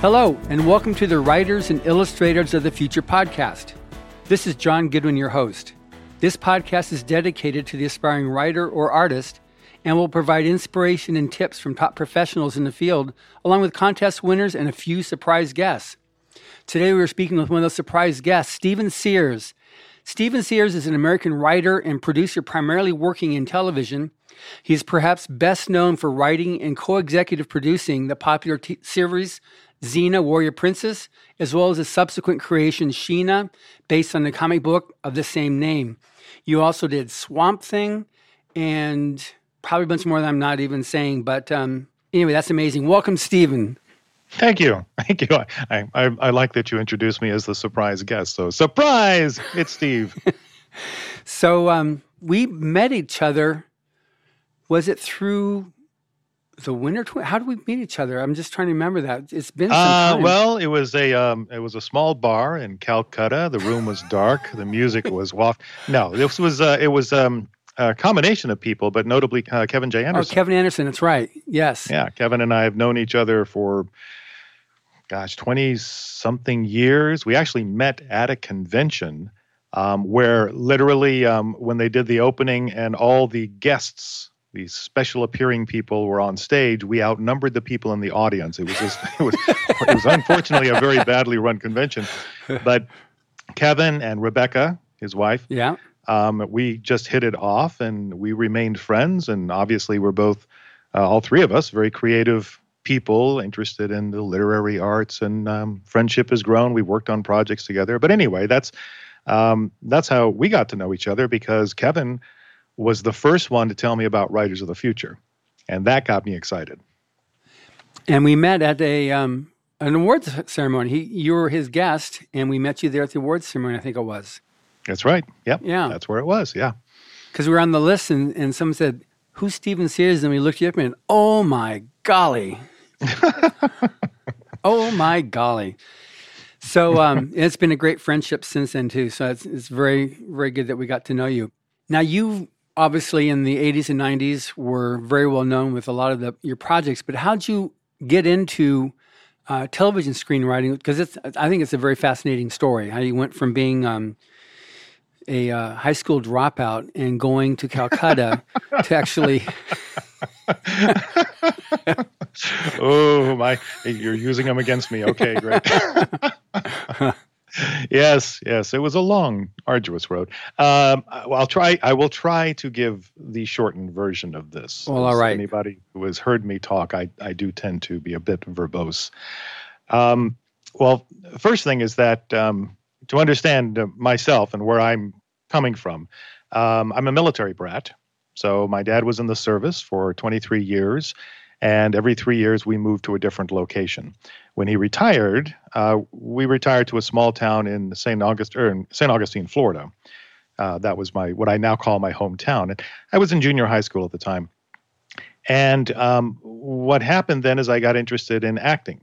Hello, and welcome to the Writers and Illustrators of the Future podcast. This is John Goodwin, your host. This podcast is dedicated to the aspiring writer or artist and will provide inspiration and tips from top professionals in the field, along with contest winners and a few surprise guests. Today, we are speaking with one of those surprise guests, Steven Sears. Steven Sears is an American writer and producer primarily working in television. He is perhaps best known for writing and co executive producing the popular t- series Xena Warrior Princess, as well as a subsequent creation, Sheena, based on the comic book of the same name. You also did Swamp Thing and probably a bunch more that I'm not even saying. But um, anyway, that's amazing. Welcome, Steven. Thank you. Thank you. I, I, I like that you introduced me as the surprise guest. So, surprise! It's Steve. so, um, we met each other. Was it through the Winter Twin. How did we meet each other? I'm just trying to remember that. It's been some uh, time. well, it was a um, it was a small bar in Calcutta. The room was dark. the music was waft. No, this was uh, it was um, a combination of people, but notably uh, Kevin J. Anderson. Oh, Kevin Anderson. That's right. Yes. Yeah, Kevin and I have known each other for gosh, twenty something years. We actually met at a convention. Um, where literally um, when they did the opening and all the guests these special appearing people were on stage, we outnumbered the people in the audience. It was just, it was, it was unfortunately a very badly run convention. But Kevin and Rebecca, his wife, yeah, um, we just hit it off, and we remained friends. And obviously, we're both, uh, all three of us, very creative people interested in the literary arts, and um, friendship has grown. We've worked on projects together. But anyway, that's um, that's how we got to know each other because Kevin was the first one to tell me about Writers of the Future, and that got me excited. And we met at a um, an awards ceremony. He, you were his guest, and we met you there at the awards ceremony. I think it was. That's right. Yep. Yeah. That's where it was. Yeah. Because we were on the list, and, and someone said, "Who's Steven Sears?" And we looked you up, and oh my golly, oh my golly. So um, it's been a great friendship since then too. So it's, it's very very good that we got to know you. Now you obviously in the 80s and 90s were very well known with a lot of the, your projects, but how'd you get into uh, television screenwriting? Because it's, I think it's a very fascinating story. How you went from being um, a uh, high school dropout and going to Calcutta to actually. oh my! You're using them against me. Okay, great yes, yes, it was a long, arduous road. Um, I'll try. I will try to give the shortened version of this. Well, all right. Anybody who has heard me talk, I I do tend to be a bit verbose. Um, well, first thing is that um, to understand myself and where I'm coming from, um, I'm a military brat. So my dad was in the service for 23 years, and every three years we moved to a different location. When he retired, uh, we retired to a small town in St. August in St. Augustine, Florida. Uh, that was my what I now call my hometown. And I was in junior high school at the time. And um, what happened then is I got interested in acting.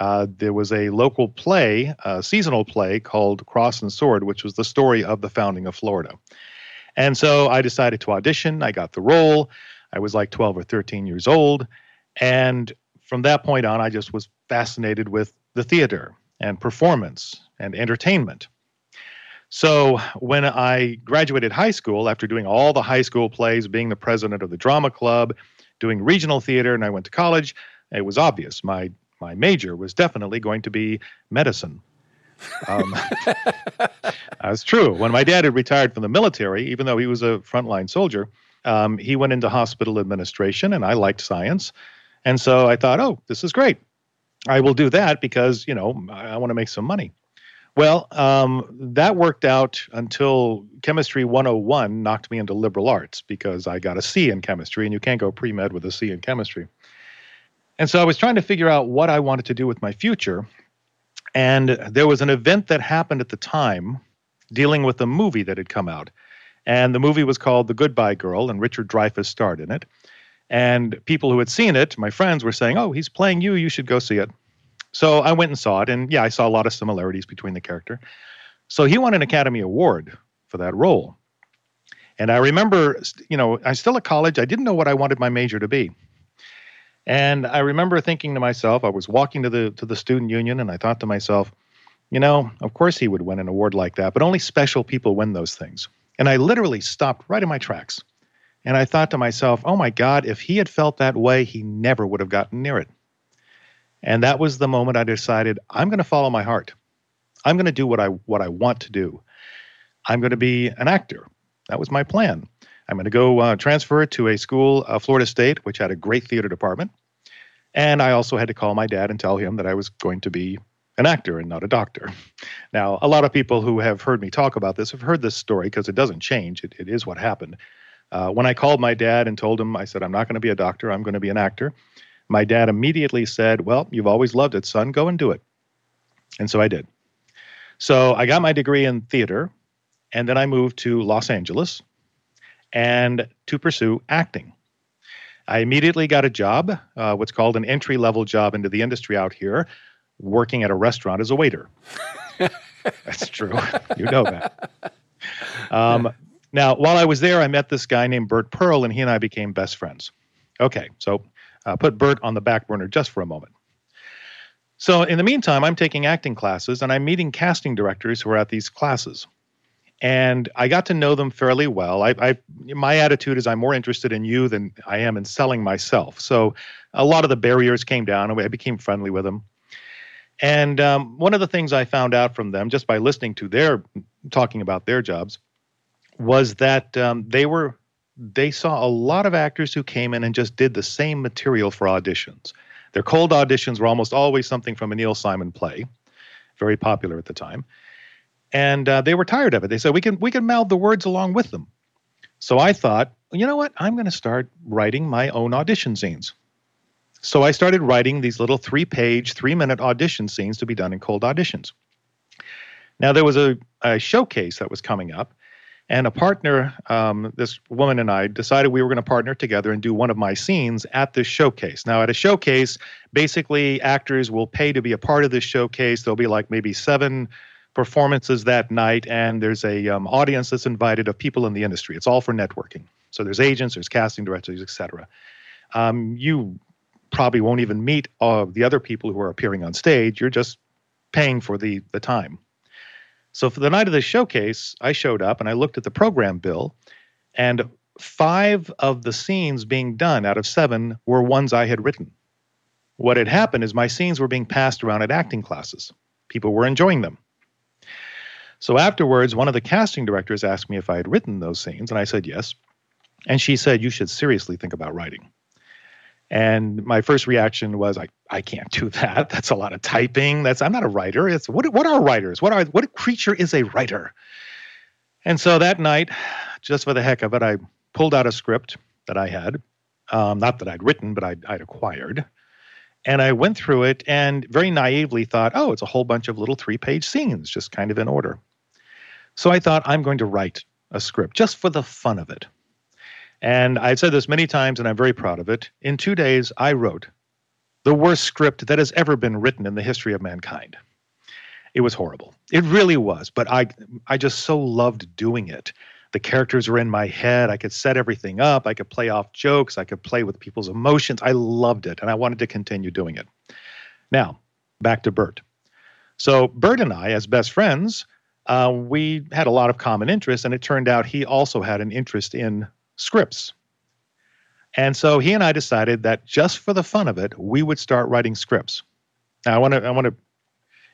Uh, there was a local play, a seasonal play called Cross and Sword, which was the story of the founding of Florida. And so I decided to audition. I got the role. I was like 12 or 13 years old. And from that point on, I just was fascinated with the theater and performance and entertainment. So when I graduated high school, after doing all the high school plays, being the president of the drama club, doing regional theater, and I went to college, it was obvious my my major was definitely going to be medicine. Um, that's true. When my dad had retired from the military, even though he was a frontline soldier, um, he went into hospital administration, and I liked science. And so I thought, oh, this is great. I will do that because, you know, I, I want to make some money. Well, um, that worked out until Chemistry 101 knocked me into liberal arts because I got a C in chemistry, and you can't go pre med with a C in chemistry. And so I was trying to figure out what I wanted to do with my future. And there was an event that happened at the time dealing with a movie that had come out. And the movie was called The Goodbye Girl, and Richard Dreyfuss starred in it. And people who had seen it, my friends, were saying, Oh, he's playing you. You should go see it. So I went and saw it. And yeah, I saw a lot of similarities between the character. So he won an Academy Award for that role. And I remember, you know, I was still at college. I didn't know what I wanted my major to be. And I remember thinking to myself, I was walking to the to the student union, and I thought to myself, you know, of course he would win an award like that, but only special people win those things. And I literally stopped right in my tracks. And I thought to myself, oh my God, if he had felt that way, he never would have gotten near it. And that was the moment I decided I'm going to follow my heart. I'm going to do what I what I want to do. I'm going to be an actor. That was my plan. I'm going to go uh, transfer to a school, uh, Florida State, which had a great theater department. And I also had to call my dad and tell him that I was going to be an actor and not a doctor. Now, a lot of people who have heard me talk about this have heard this story because it doesn't change. It, it is what happened. Uh, when I called my dad and told him, I said, I'm not going to be a doctor, I'm going to be an actor, my dad immediately said, Well, you've always loved it, son, go and do it. And so I did. So I got my degree in theater, and then I moved to Los Angeles and to pursue acting. I immediately got a job, uh, what's called an entry level job into the industry out here, working at a restaurant as a waiter. That's true. You know that. Um, now, while I was there, I met this guy named Burt Pearl, and he and I became best friends. Okay, so uh, put Burt on the back burner just for a moment. So, in the meantime, I'm taking acting classes and I'm meeting casting directors who are at these classes and I got to know them fairly well. I, I, my attitude is I'm more interested in you than I am in selling myself. So a lot of the barriers came down, and I became friendly with them. And um, one of the things I found out from them, just by listening to their talking about their jobs, was that um, they were they saw a lot of actors who came in and just did the same material for auditions. Their cold auditions were almost always something from a Neil Simon play, very popular at the time and uh, they were tired of it. They said we can we can mouth the words along with them. So I thought, you know what? I'm going to start writing my own audition scenes. So I started writing these little three-page, three-minute audition scenes to be done in cold auditions. Now there was a, a showcase that was coming up, and a partner, um, this woman and I, decided we were going to partner together and do one of my scenes at this showcase. Now, at a showcase, basically actors will pay to be a part of this showcase. There'll be like maybe seven performances that night, and there's a um, audience that's invited of people in the industry. It's all for networking. So there's agents, there's casting directors, etc. Um, you probably won't even meet of the other people who are appearing on stage. You're just paying for the the time. So for the night of the showcase, I showed up and I looked at the program bill, and five of the scenes being done out of seven were ones I had written. What had happened is my scenes were being passed around at acting classes. People were enjoying them. So afterwards, one of the casting directors asked me if I had written those scenes, and I said yes. And she said, You should seriously think about writing. And my first reaction was, I, I can't do that. That's a lot of typing. That's I'm not a writer. It's what what are writers? What are what creature is a writer? And so that night, just for the heck of it, I pulled out a script that I had, um, not that I'd written, but I'd, I'd acquired. And I went through it and very naively thought, oh, it's a whole bunch of little three page scenes, just kind of in order. So I thought I'm going to write a script just for the fun of it. And I've said this many times and I'm very proud of it. In two days, I wrote the worst script that has ever been written in the history of mankind. It was horrible. It really was. But I, I just so loved doing it. The characters were in my head. I could set everything up. I could play off jokes. I could play with people's emotions. I loved it. And I wanted to continue doing it. Now, back to Burt. So, Burt and I, as best friends, uh, we had a lot of common interests, and it turned out he also had an interest in scripts. And so he and I decided that just for the fun of it, we would start writing scripts. Now, I want to I want to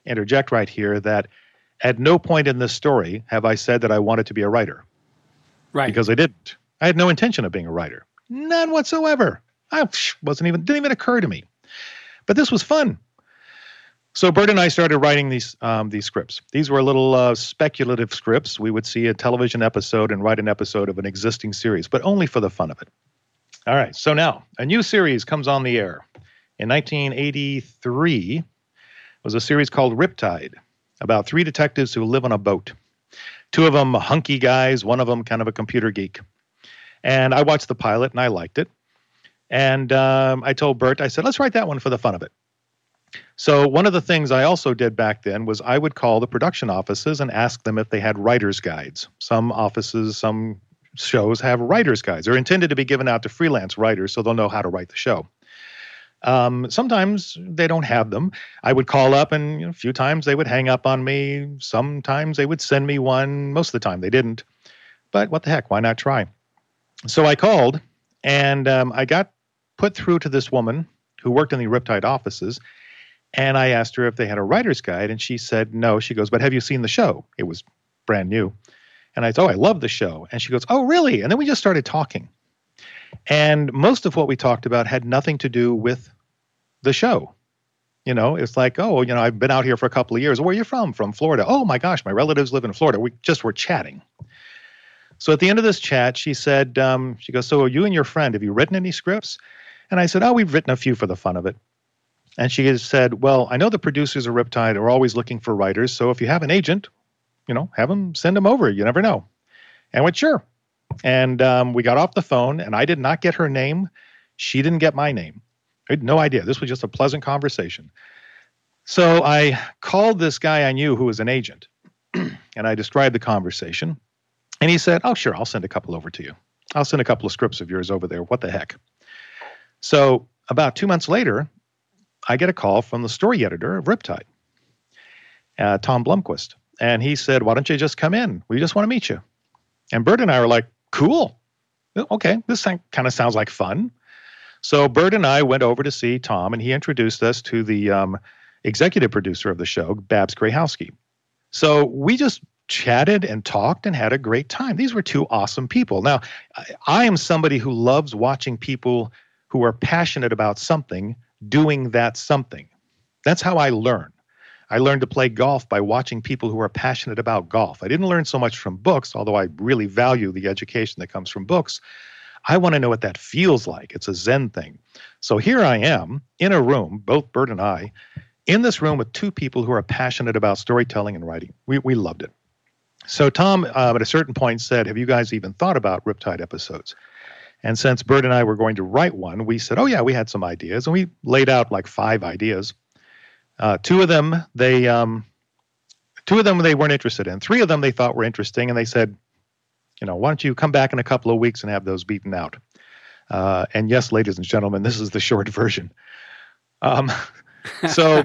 interject right here that at no point in this story have I said that I wanted to be a writer. Right. Because I didn't. I had no intention of being a writer. None whatsoever. I wasn't even didn't even occur to me. But this was fun. So Burt and I started writing these um, these scripts. These were little uh, speculative scripts. We would see a television episode and write an episode of an existing series, but only for the fun of it. All right. So now a new series comes on the air. In 1983, was a series called Riptide, about three detectives who live on a boat. Two of them hunky guys, one of them kind of a computer geek. And I watched the pilot and I liked it. And um, I told Burt, I said, let's write that one for the fun of it. So, one of the things I also did back then was I would call the production offices and ask them if they had writer's guides. Some offices, some shows have writer's guides. They're intended to be given out to freelance writers so they'll know how to write the show. Um, sometimes they don't have them. I would call up, and you know, a few times they would hang up on me. Sometimes they would send me one. Most of the time they didn't. But what the heck? Why not try? So I called, and um, I got put through to this woman who worked in the Riptide offices. And I asked her if they had a writer's guide, and she said no. She goes, But have you seen the show? It was brand new. And I said, Oh, I love the show. And she goes, Oh, really? And then we just started talking. And most of what we talked about had nothing to do with the show. You know, it's like, oh, you know, I've been out here for a couple of years. Where are you from? From Florida. Oh my gosh, my relatives live in Florida. We just were chatting. So at the end of this chat, she said, um, she goes, so you and your friend, have you written any scripts? And I said, oh, we've written a few for the fun of it. And she said, well, I know the producers of Riptide are always looking for writers. So if you have an agent, you know, have them send them over. You never know. And I went, sure. And um, we got off the phone, and I did not get her name. She didn't get my name. I had no idea. This was just a pleasant conversation. So I called this guy I knew who was an agent, and I described the conversation. And he said, Oh, sure, I'll send a couple over to you. I'll send a couple of scripts of yours over there. What the heck? So about two months later, I get a call from the story editor of Riptide, uh, Tom Blomquist. And he said, Why don't you just come in? We just want to meet you. And Burt and I were like, Cool. Okay, this kind of sounds like fun. So Burt and I went over to see Tom, and he introduced us to the um, executive producer of the show, Babs Greyhosky. So we just chatted and talked and had a great time. These were two awesome people. Now, I am somebody who loves watching people who are passionate about something doing that something. That's how I learn. I learned to play golf by watching people who are passionate about golf. I didn't learn so much from books, although I really value the education that comes from books. I want to know what that feels like. It's a Zen thing. So here I am in a room, both Burt and I, in this room with two people who are passionate about storytelling and writing. We, we loved it. So Tom, uh, at a certain point, said, Have you guys even thought about Riptide episodes? And since Burt and I were going to write one, we said, Oh, yeah, we had some ideas. And we laid out like five ideas. Uh, two of them, they. Um, two of them they weren't interested in. Three of them they thought were interesting, and they said, you know, why don't you come back in a couple of weeks and have those beaten out? Uh, and yes, ladies and gentlemen, this is the short version. Um, so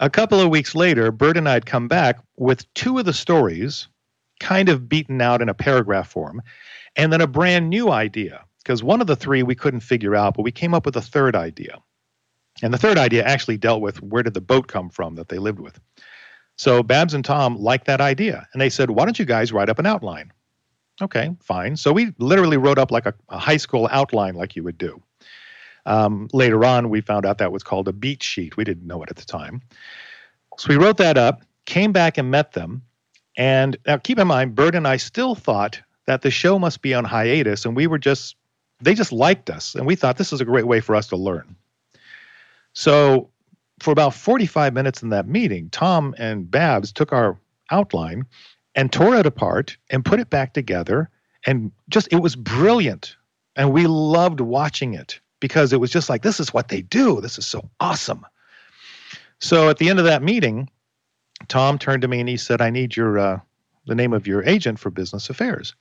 a couple of weeks later, Burt and I'd come back with two of the stories kind of beaten out in a paragraph form, and then a brand new idea. Because one of the three we couldn't figure out, but we came up with a third idea. And the third idea actually dealt with where did the boat come from that they lived with. So Babs and Tom liked that idea, and they said, why don't you guys write up an outline? Okay, fine. So we literally wrote up like a, a high school outline, like you would do. Um, later on, we found out that was called a beat sheet. We didn't know it at the time. So we wrote that up, came back and met them. And now keep in mind, Burt and I still thought that the show must be on hiatus, and we were just, they just liked us. And we thought this is a great way for us to learn. So for about 45 minutes in that meeting, Tom and Babs took our outline and tore it apart and put it back together. And just, it was brilliant. And we loved watching it because it was just like, this is what they do. This is so awesome. So at the end of that meeting, Tom turned to me and he said, I need your, uh, the name of your agent for business affairs.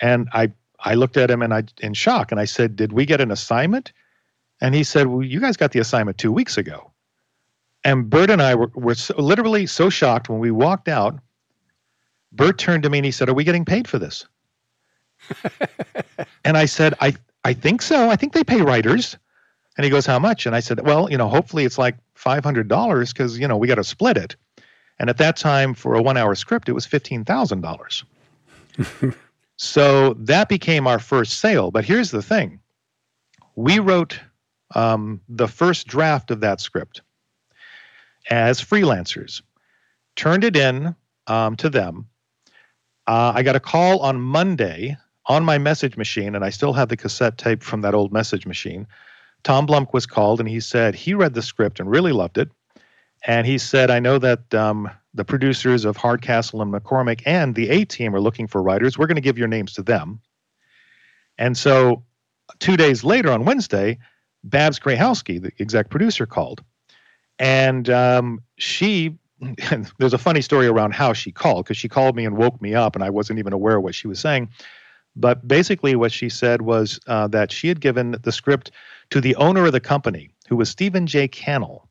And I, I looked at him and I, in shock, and I said, Did we get an assignment? And he said, Well, you guys got the assignment two weeks ago. And Burt and I were, were so, literally so shocked when we walked out Burt turned to me and he said, Are we getting paid for this? and I said, I, I think so. I think they pay writers. And he goes, How much? And I said, Well, you know, hopefully it's like $500 because, you know, we got to split it. And at that time, for a one hour script, it was $15,000. so that became our first sale. But here's the thing we wrote um, the first draft of that script as freelancers, turned it in um, to them. Uh, I got a call on Monday on my message machine, and I still have the cassette tape from that old message machine. Tom Blomquist called and he said he read the script and really loved it. And he said, I know that um, the producers of Hardcastle and McCormick and the A team are looking for writers. We're going to give your names to them. And so two days later on Wednesday, Babs Greyhosky, the exec producer, called. And um, she there's a funny story around how she called because she called me and woke me up and I wasn't even aware of what she was saying. But basically, what she said was uh, that she had given the script to the owner of the company who was Stephen J. Cannell.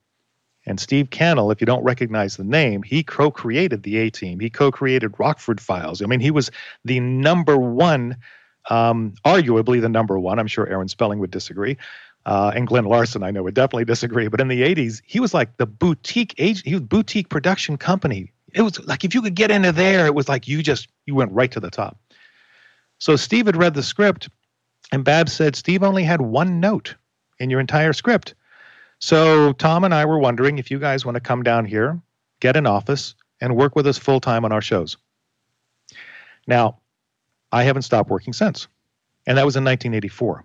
And Steve Cannell, if you don't recognize the name, he co created the A Team. He co created Rockford Files. I mean, he was the number one, um, arguably the number one. I'm sure Aaron Spelling would disagree. Uh, and Glen Larson, I know, would definitely disagree. But in the 80s, he was like the boutique age, he was boutique production company. It was like if you could get into there, it was like you just you went right to the top. So Steve had read the script, and Babs said Steve only had one note in your entire script. So Tom and I were wondering if you guys want to come down here, get an office, and work with us full time on our shows. Now, I haven't stopped working since, and that was in 1984.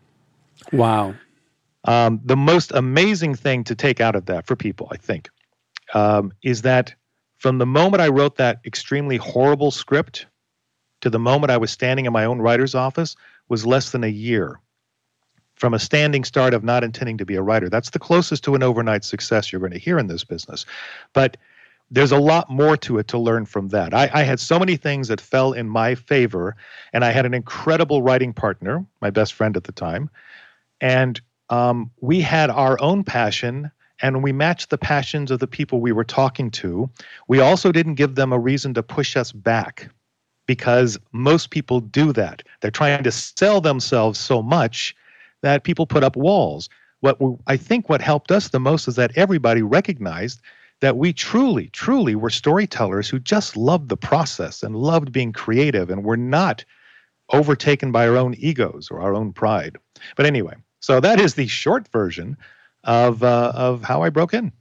Wow. Um, the most amazing thing to take out of that for people, I think, um, is that from the moment I wrote that extremely horrible script to the moment I was standing in my own writer's office was less than a year from a standing start of not intending to be a writer. That's the closest to an overnight success you're going to hear in this business. But there's a lot more to it to learn from that. I, I, had so many things that fell in my favor, and I had an incredible writing partner, my best friend at the time. And um, we had our own passion and we matched the passions of the people we were talking to. We also didn't give them a reason to push us back because most people do that. They're trying to sell themselves so much that people put up walls. What we, I think what helped us the most is that everybody recognized that we truly, truly were storytellers who just loved the process and loved being creative and were not overtaken by our own egos or our own pride. But anyway, so that is the short version of uh, of how I broke in.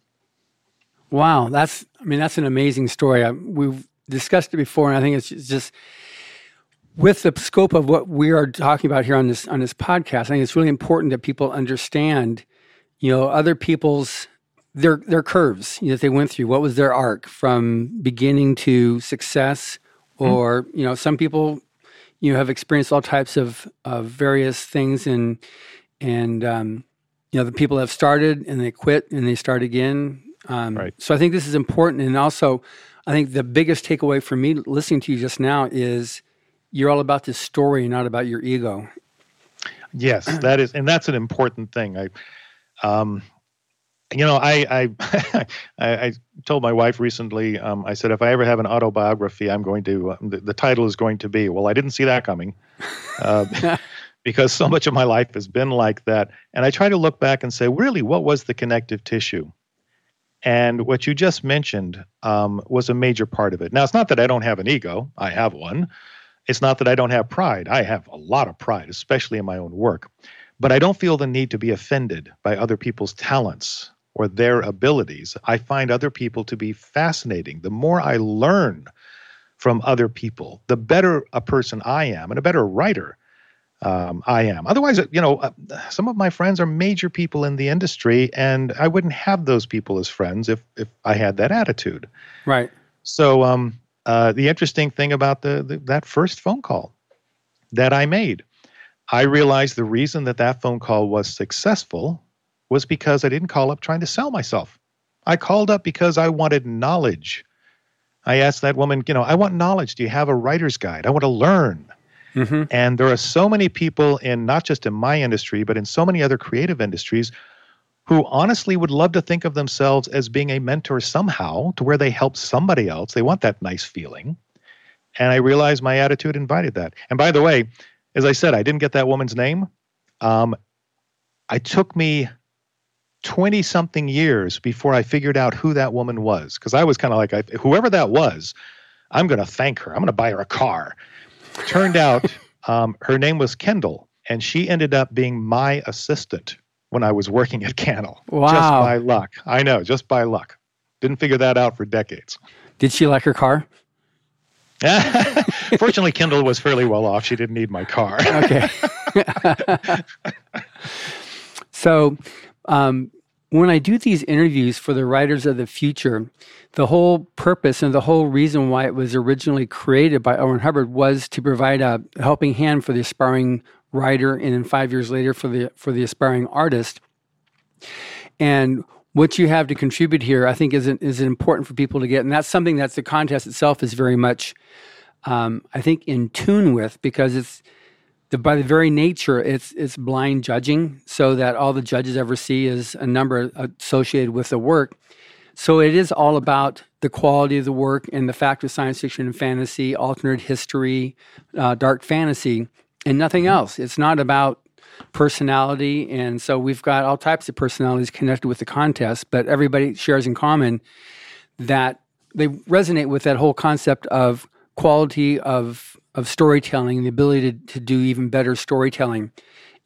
Wow, that's I mean that's an amazing story. I, we've discussed it before, and I think it's just with the scope of what we are talking about here on this on this podcast, I think it's really important that people understand, you know, other people's their their curves you know, that they went through. What was their arc from beginning to success, hmm. or mm-hmm. you know, some people, you know, have experienced all types of of various things, and and um, you know, the people have started and they quit and they start again. Um, right. So I think this is important, and also, I think the biggest takeaway for me listening to you just now is you're all about this story, not about your ego. Yes, that is, and that's an important thing. I, um, you know, I I, I, I told my wife recently. Um, I said if I ever have an autobiography, I'm going to. Uh, the, the, title is going to be. Well, I didn't see that coming, uh, because so much of my life has been like that. And I try to look back and say, really, what was the connective tissue? And what you just mentioned um, was a major part of it. Now, it's not that I don't have an ego. I have one. It's not that I don't have pride. I have a lot of pride, especially in my own work. But I don't feel the need to be offended by other people's talents or their abilities. I find other people to be fascinating. The more I learn from other people, the better a person I am and a better writer um, I am. Otherwise, you know, uh, some of my friends are major people in the industry, and I wouldn't have those people as friends if if I had that attitude. Right. So, um, uh, the interesting thing about the, the, that first phone call that I made, I realized the reason that that phone call was successful was because I didn't call up trying to sell myself. I called up because I wanted knowledge. I asked that woman, you know, I want knowledge. Do you have a writer's guide? I want to learn. Mm-hmm. And there are so many people in not just in my industry, but in so many other creative industries who honestly would love to think of themselves as being a mentor somehow to where they help somebody else. They want that nice feeling. And I realized my attitude invited that. And by the way, as I said, I didn't get that woman's name. Um, it took me 20 something years before I figured out who that woman was. Because I was kind of like, I, whoever that was, I'm going to thank her. I'm going to buy her a car. Turned out um, her name was Kendall, and she ended up being my assistant when I was working at Cannell. Wow. Just by luck. I know, just by luck. Didn't figure that out for decades. Did she like her car? Fortunately, Kendall was fairly well off. She didn't need my car. okay. so, um, when I do these interviews for the writers of the future, the whole purpose and the whole reason why it was originally created by L. Ron Hubbard was to provide a helping hand for the aspiring writer and then five years later for the for the aspiring artist. And what you have to contribute here, I think, is is important for people to get, and that's something that the contest itself is very much, um, I think, in tune with because it's the, by the very nature, it's it's blind judging, so that all the judges ever see is a number associated with the work. So it is all about the quality of the work and the fact of science fiction and fantasy, alternate history, uh, dark fantasy, and nothing else. It's not about personality. And so we've got all types of personalities connected with the contest, but everybody shares in common that they resonate with that whole concept of quality of of storytelling, and the ability to, to do even better storytelling.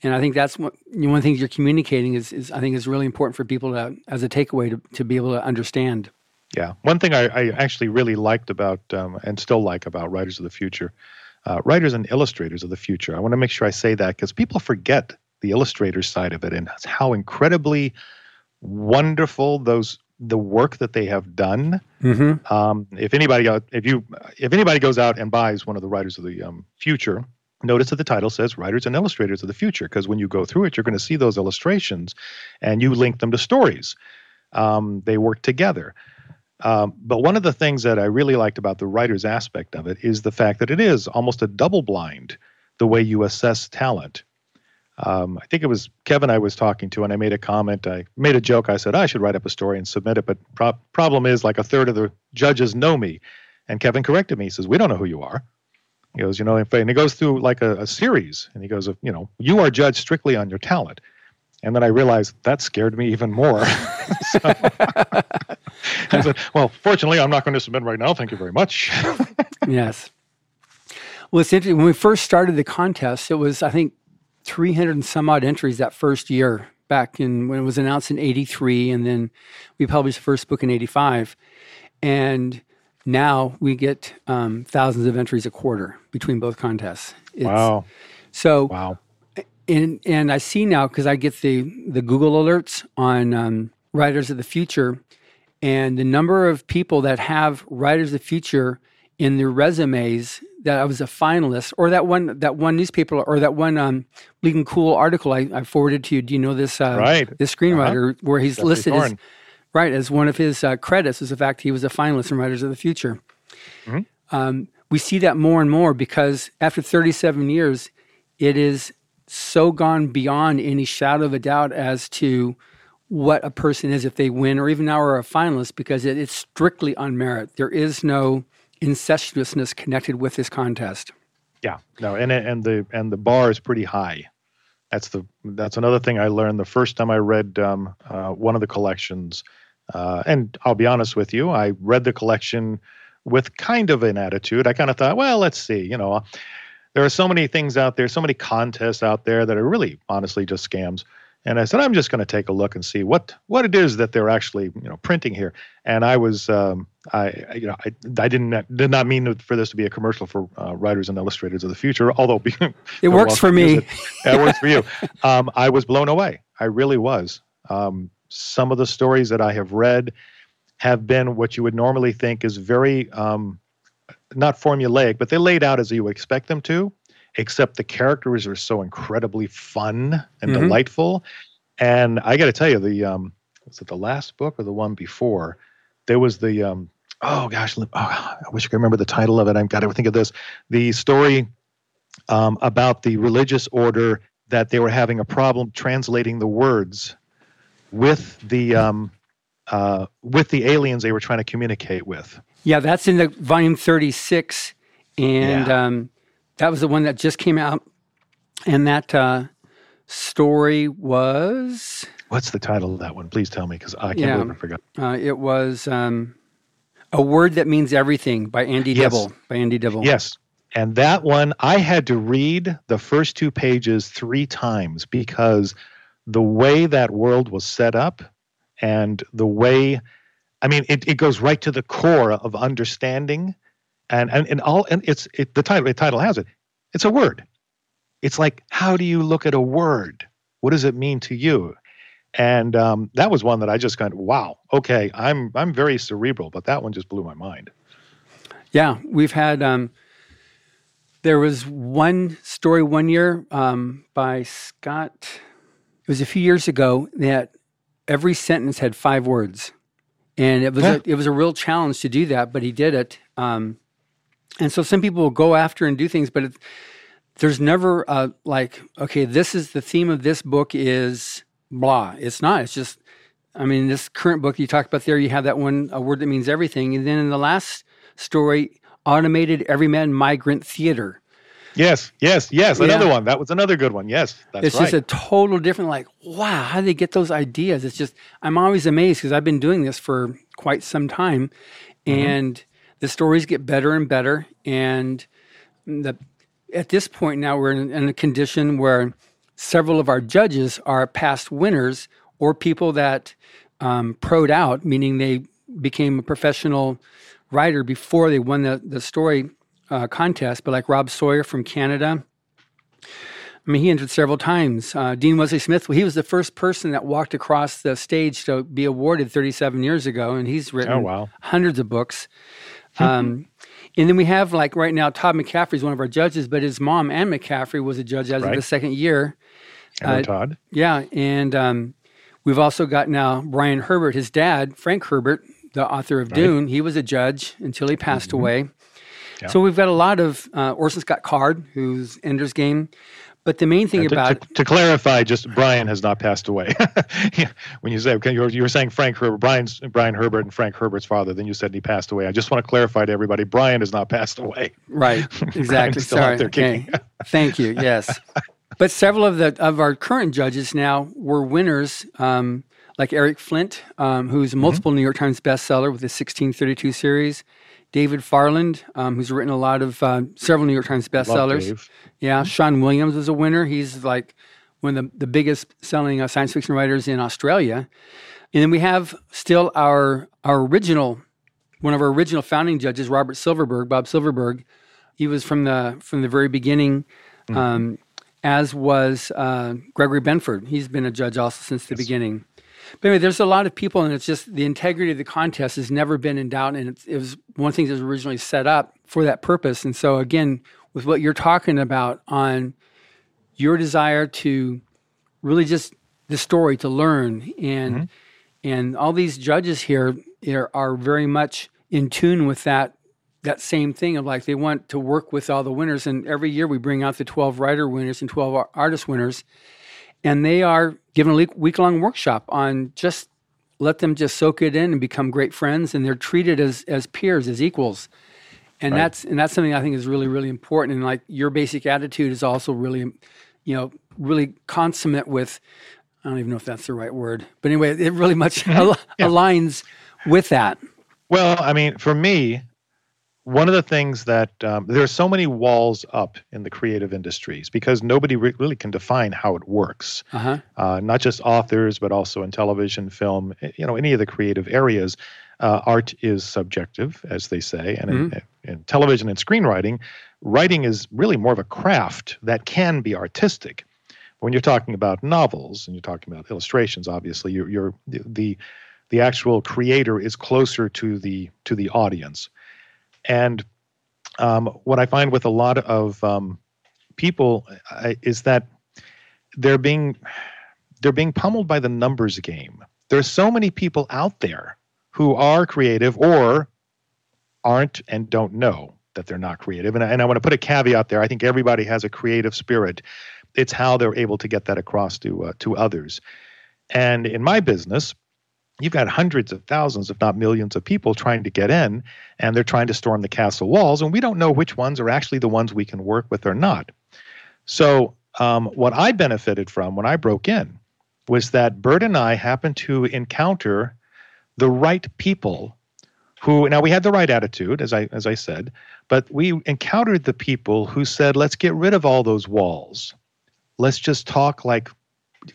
And I think that's what, you know, one of the things you're communicating is, is I think is really important for people to, as a takeaway to, to be able to understand. Yeah. One thing I, I actually really liked about um, and still like about Writers of the Future, uh, writers and illustrators of the future. I want to make sure I say that because people forget the illustrator side of it and how incredibly wonderful those the work that they have done. Mm-hmm. Um, if anybody if you if anybody goes out and buys one of the Writers of the um, Future, notice that the title says writers and illustrators of the future because when you go through it you're going to see those illustrations and you link them to stories um, they work together um, but one of the things that i really liked about the writers aspect of it is the fact that it is almost a double blind the way you assess talent um, i think it was kevin i was talking to and i made a comment i made a joke i said i should write up a story and submit it but pro- problem is like a third of the judges know me and kevin corrected me he says we don't know who you are he goes, you know, and he goes through like a, a series, and he goes, you know, you are judged strictly on your talent. And then I realized that scared me even more. so, I said, well, fortunately, I'm not going to submit right now. Thank you very much. yes. Well, it's interesting. When we first started the contest, it was, I think, 300 and some odd entries that first year back in when it was announced in 83. And then we published the first book in 85. And now we get um, thousands of entries a quarter between both contests. It's, wow. So wow. And and I see now because I get the the Google alerts on um, Writers of the Future, and the number of people that have Writers of the Future in their resumes that I was a finalist, or that one that one newspaper, or that one um, Bleeding Cool article I, I, forwarded to you. Do you know this? Uh, right. This screenwriter uh-huh. where he's Jeffrey listed Thorne. as Right, as one of his uh, credits is the fact he was a finalist in Writers of the Future. Mm-hmm. Um, we see that more and more because after 37 years, it is so gone beyond any shadow of a doubt as to what a person is if they win or even now are a finalist because it, it's strictly on merit. There is no incestuousness connected with this contest. Yeah, no, and and the and the bar is pretty high. That's the that's another thing I learned the first time I read um, uh, one of the collections. Uh, and I'll be honest with you, I read the collection with kind of an attitude. I kind of thought, well, let's see. You know, there are so many things out there, so many contests out there that are really, honestly, just scams. And I said, I'm just going to take a look and see what what it is that they're actually, you know, printing here. And I was, um, I, you know, I, I didn't did not mean for this to be a commercial for uh, writers and illustrators of the future. Although it works for me, it, it works for you. Um, I was blown away. I really was. Um, some of the stories that I have read have been what you would normally think is very um, not formulaic, but they laid out as you would expect them to, except the characters are so incredibly fun and mm-hmm. delightful. And I got to tell you, the um, was it the last book or the one before? There was the um, oh gosh, oh, I wish I could remember the title of it. I've got to think of this. The story um, about the religious order that they were having a problem translating the words with the um, uh, with the aliens they were trying to communicate with. Yeah, that's in the volume thirty six, and yeah. um, that was the one that just came out, and that uh, story was. What's the title of that one? Please tell me, because I can't yeah, believe I forgot. Uh, it was um, a word that means everything by Andy yes. Dibble. By Andy Dibble. Yes, and that one I had to read the first two pages three times because the way that world was set up and the way i mean it, it goes right to the core of understanding and and, and all and it's it, the title the title has it. It's a word. It's like how do you look at a word? What does it mean to you? And um, that was one that i just kind of wow okay i'm i'm very cerebral but that one just blew my mind. Yeah we've had um, there was one story one year um, by scott it was a few years ago that every sentence had five words, and it was a, it was a real challenge to do that, but he did it. Um, and so some people will go after and do things, but there's never uh, like, okay, this is the theme of this book is blah. It's not. It's just, I mean, this current book you talked about there, you have that one a word that means everything, and then in the last story, automated everyman migrant theater. Yes, yes, yes. Another one. That was another good one. Yes, that's it's right. just a total different. Like, wow, how do they get those ideas? It's just I'm always amazed because I've been doing this for quite some time, mm-hmm. and the stories get better and better. And the at this point now we're in, in a condition where several of our judges are past winners or people that um, proed out, meaning they became a professional writer before they won the, the story uh, contest, but like Rob Sawyer from Canada. I mean, he entered several times. Uh, Dean Wesley Smith, well, he was the first person that walked across the stage to be awarded 37 years ago, and he's written oh, wow. hundreds of books. Um, and then we have, like right now, Todd McCaffrey is one of our judges, but his mom, Anne McCaffrey, was a judge as right. of the second year. Uh, Todd. Yeah, and um, we've also got now Brian Herbert, his dad, Frank Herbert, the author of right. Dune. He was a judge until he passed mm-hmm. away. Yeah. So we've got a lot of uh, Orson Scott Card, who's Ender's Game. But the main thing to, about to, to, clarify, just Brian has not passed away. when you say okay, you were, you were saying Frank Herbert, Brian's Brian Herbert and Frank Herbert's father, then you said he passed away. I just want to clarify to everybody, Brian has not passed away. Right, exactly. Sorry. Okay. Thank you. Yes, but several of the of our current judges now were winners. Um, like Eric Flint, um, who's mm-hmm. multiple mm-hmm. New York Times bestseller with the 1632 series. David Farland, um, who's written a lot of uh, several New York Times bestsellers. Yeah, Sean Williams is a winner. He's like one of the, the biggest selling uh, science fiction writers in Australia. And then we have still our our original, one of our original founding judges, Robert Silverberg, Bob Silverberg. He was from the from the very beginning, mm-hmm. um, as was uh, Gregory Benford. He's been a judge also since the yes. beginning. But anyway, there's a lot of people, and it's just the integrity of the contest has never been in doubt. And it was one thing that was originally set up for that purpose. And so, again, with what you're talking about on your desire to really just the story to learn and mm-hmm. and all these judges here are, are very much in tune with that that same thing of like they want to work with all the winners and every year we bring out the 12 writer winners and 12 artist winners and they are given a week long workshop on just let them just soak it in and become great friends, and they're treated as as peers, as equals. And right. that's and that's something I think is really really important. And like your basic attitude is also really, you know, really consummate with. I don't even know if that's the right word, but anyway, it really much al- yeah. aligns with that. Well, I mean, for me, one of the things that um, there are so many walls up in the creative industries because nobody re- really can define how it works. Uh-huh. Uh, not just authors, but also in television, film, you know, any of the creative areas. Uh, art is subjective, as they say, and mm-hmm. in, in television and screenwriting, writing is really more of a craft that can be artistic. When you're talking about novels and you're talking about illustrations, obviously, you're, you're the the actual creator is closer to the to the audience and um, what I find with a lot of um, people uh, is that they're being they're being pummeled by the numbers game. There's so many people out there who are creative or aren't and don't know that they're not creative. And I, and I want to put a caveat there. I think everybody has a creative spirit. It's how they're able to get that across to uh, to others. And in my business, you've got hundreds of thousands, if not millions, of people trying to get in, and they're trying to storm the castle walls, and we don't know which ones are actually the ones we can work with or not. So, um, what I benefited from when I broke in was that Burt and I happened to encounter the right people who now we had the right attitude as i as i said but we encountered the people who said let's get rid of all those walls let's just talk like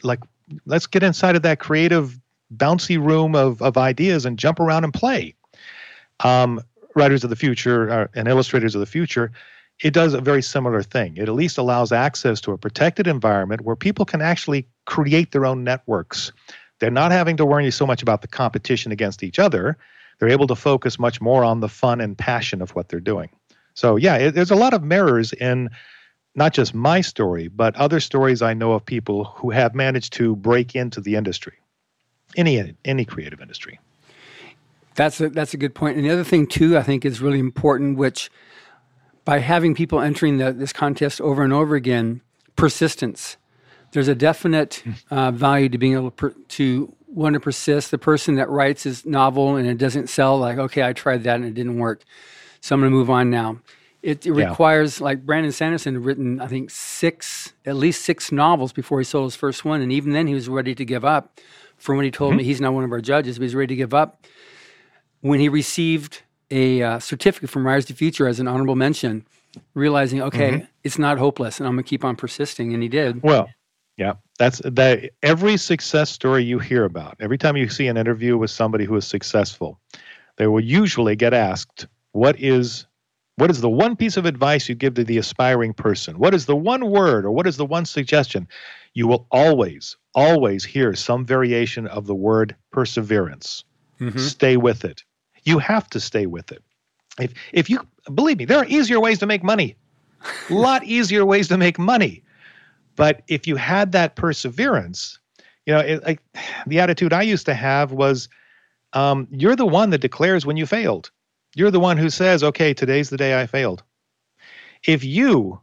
like let's get inside of that creative bouncy room of, of ideas and jump around and play. Um, writers of the future uh, and illustrators of the future, it does a very similar thing. It at least allows access to a protected environment where people can actually create their own networks. They're not having to worry so much about the competition against each other. They're able to focus much more on the fun and passion of what they're doing. So, yeah, it, there's a lot of mirrors in not just my story, but other stories I know of people who have managed to break into the industry any any creative industry. That's a, that's a good point. And the other thing too, I think, is really important, which by having people entering the, this contest over and over again, persistence. There's a definite uh, value to being able to, per, to want to persist. The person that writes his novel and it doesn't sell, like, okay, I tried that and it didn't work. So I'm going to move on now. It, it yeah. requires, like Brandon Sanderson had written, I think, six, at least six novels before he sold his first one. And even then, he was ready to give up. From when he told mm-hmm. me he's not one of our judges, but he's ready to give up. When he received a uh, certificate from Writers to Future as an honorable mention, realizing, okay, mm-hmm. it's not hopeless and I'm going to keep on persisting. And he did. Well, yeah, that's that. Every success story you hear about, every time you see an interview with somebody who is successful, they will usually get asked, "What is, what is the one piece of advice you give to the aspiring person? What is the one word or what is the one suggestion?" You will always, always hear some variation of the word perseverance. Mm-hmm. Stay with it. You have to stay with it. If if you believe me, there are easier ways to make money. A lot easier ways to make money. But if you had that perseverance, you know, it, like the attitude I used to have was, um, you're the one that declares when you failed. You're the one who says, okay, today's the day I failed. If you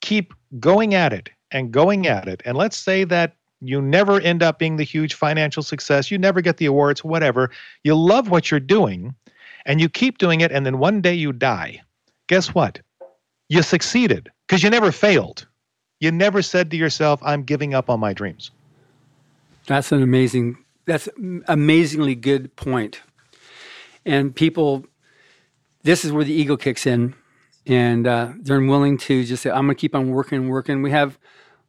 keep going at it and going at it, and let's say that you never end up being the huge financial success, you never get the awards, whatever, you love what you're doing, and you keep doing it, and then one day you die. Guess what? You succeeded because you never failed. You never said to yourself, I'm giving up on my dreams. That's an amazing, that's amazingly good point. And people, this is where the ego kicks in. And uh, they're unwilling to just say, I'm going to keep on working and working. We have,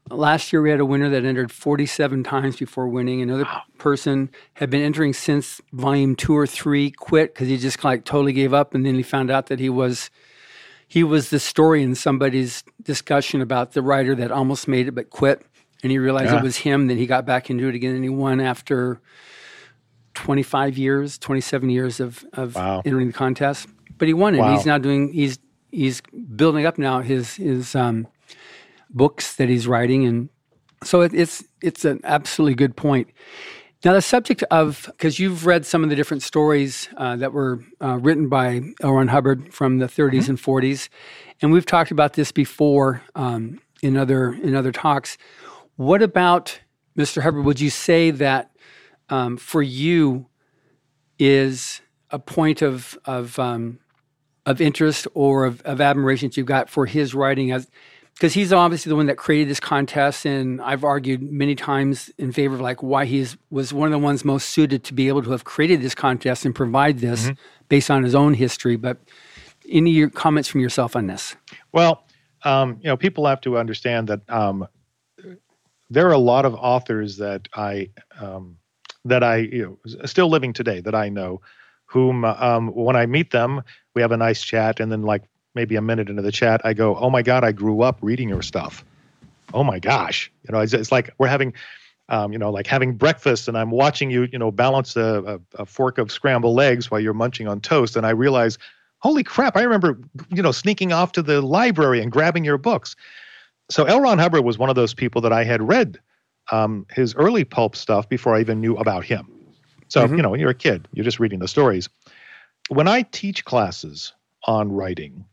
last year we had a winner that entered 47 times before winning. Another wow. person had been entering since volume two or three, quit because he just like totally gave up. And then he found out that he was he was the story in somebody's discussion about the writer that almost made it but quit. And he realized yeah. it was him. Then he got back into it again and he won after 25 years, 27 years of, of wow. entering the contest. But he won it. Wow. He's now doing, he's, he's building up now his, his um, books that he's writing. And so it, it's, it's an absolutely good point. Now, the subject of, because you've read some of the different stories uh, that were uh, written by L. Ron Hubbard from the 30s mm-hmm. and 40s, and we've talked about this before um, in other in other talks. What about Mr. Hubbard? Would you say that um, for you is a point of of um, of interest or of, of admiration that you've got for his writing as because he's obviously the one that created this contest and i've argued many times in favor of like why he was one of the ones most suited to be able to have created this contest and provide this mm-hmm. based on his own history but any your comments from yourself on this well um, you know people have to understand that um, there are a lot of authors that i um, that i you know still living today that i know whom um, when i meet them we have a nice chat and then like maybe a minute into the chat, I go, "Oh my God, I grew up reading your stuff." Oh my gosh, you know, it's, it's like we're having, um, you know, like having breakfast, and I'm watching you, you know, balance a, a, a fork of scrambled eggs while you're munching on toast, and I realize, holy crap, I remember, you know, sneaking off to the library and grabbing your books. So L. Ron Hubbard was one of those people that I had read um, his early pulp stuff before I even knew about him. So mm-hmm. you know, you're a kid, you're just reading the stories. When I teach classes on writing,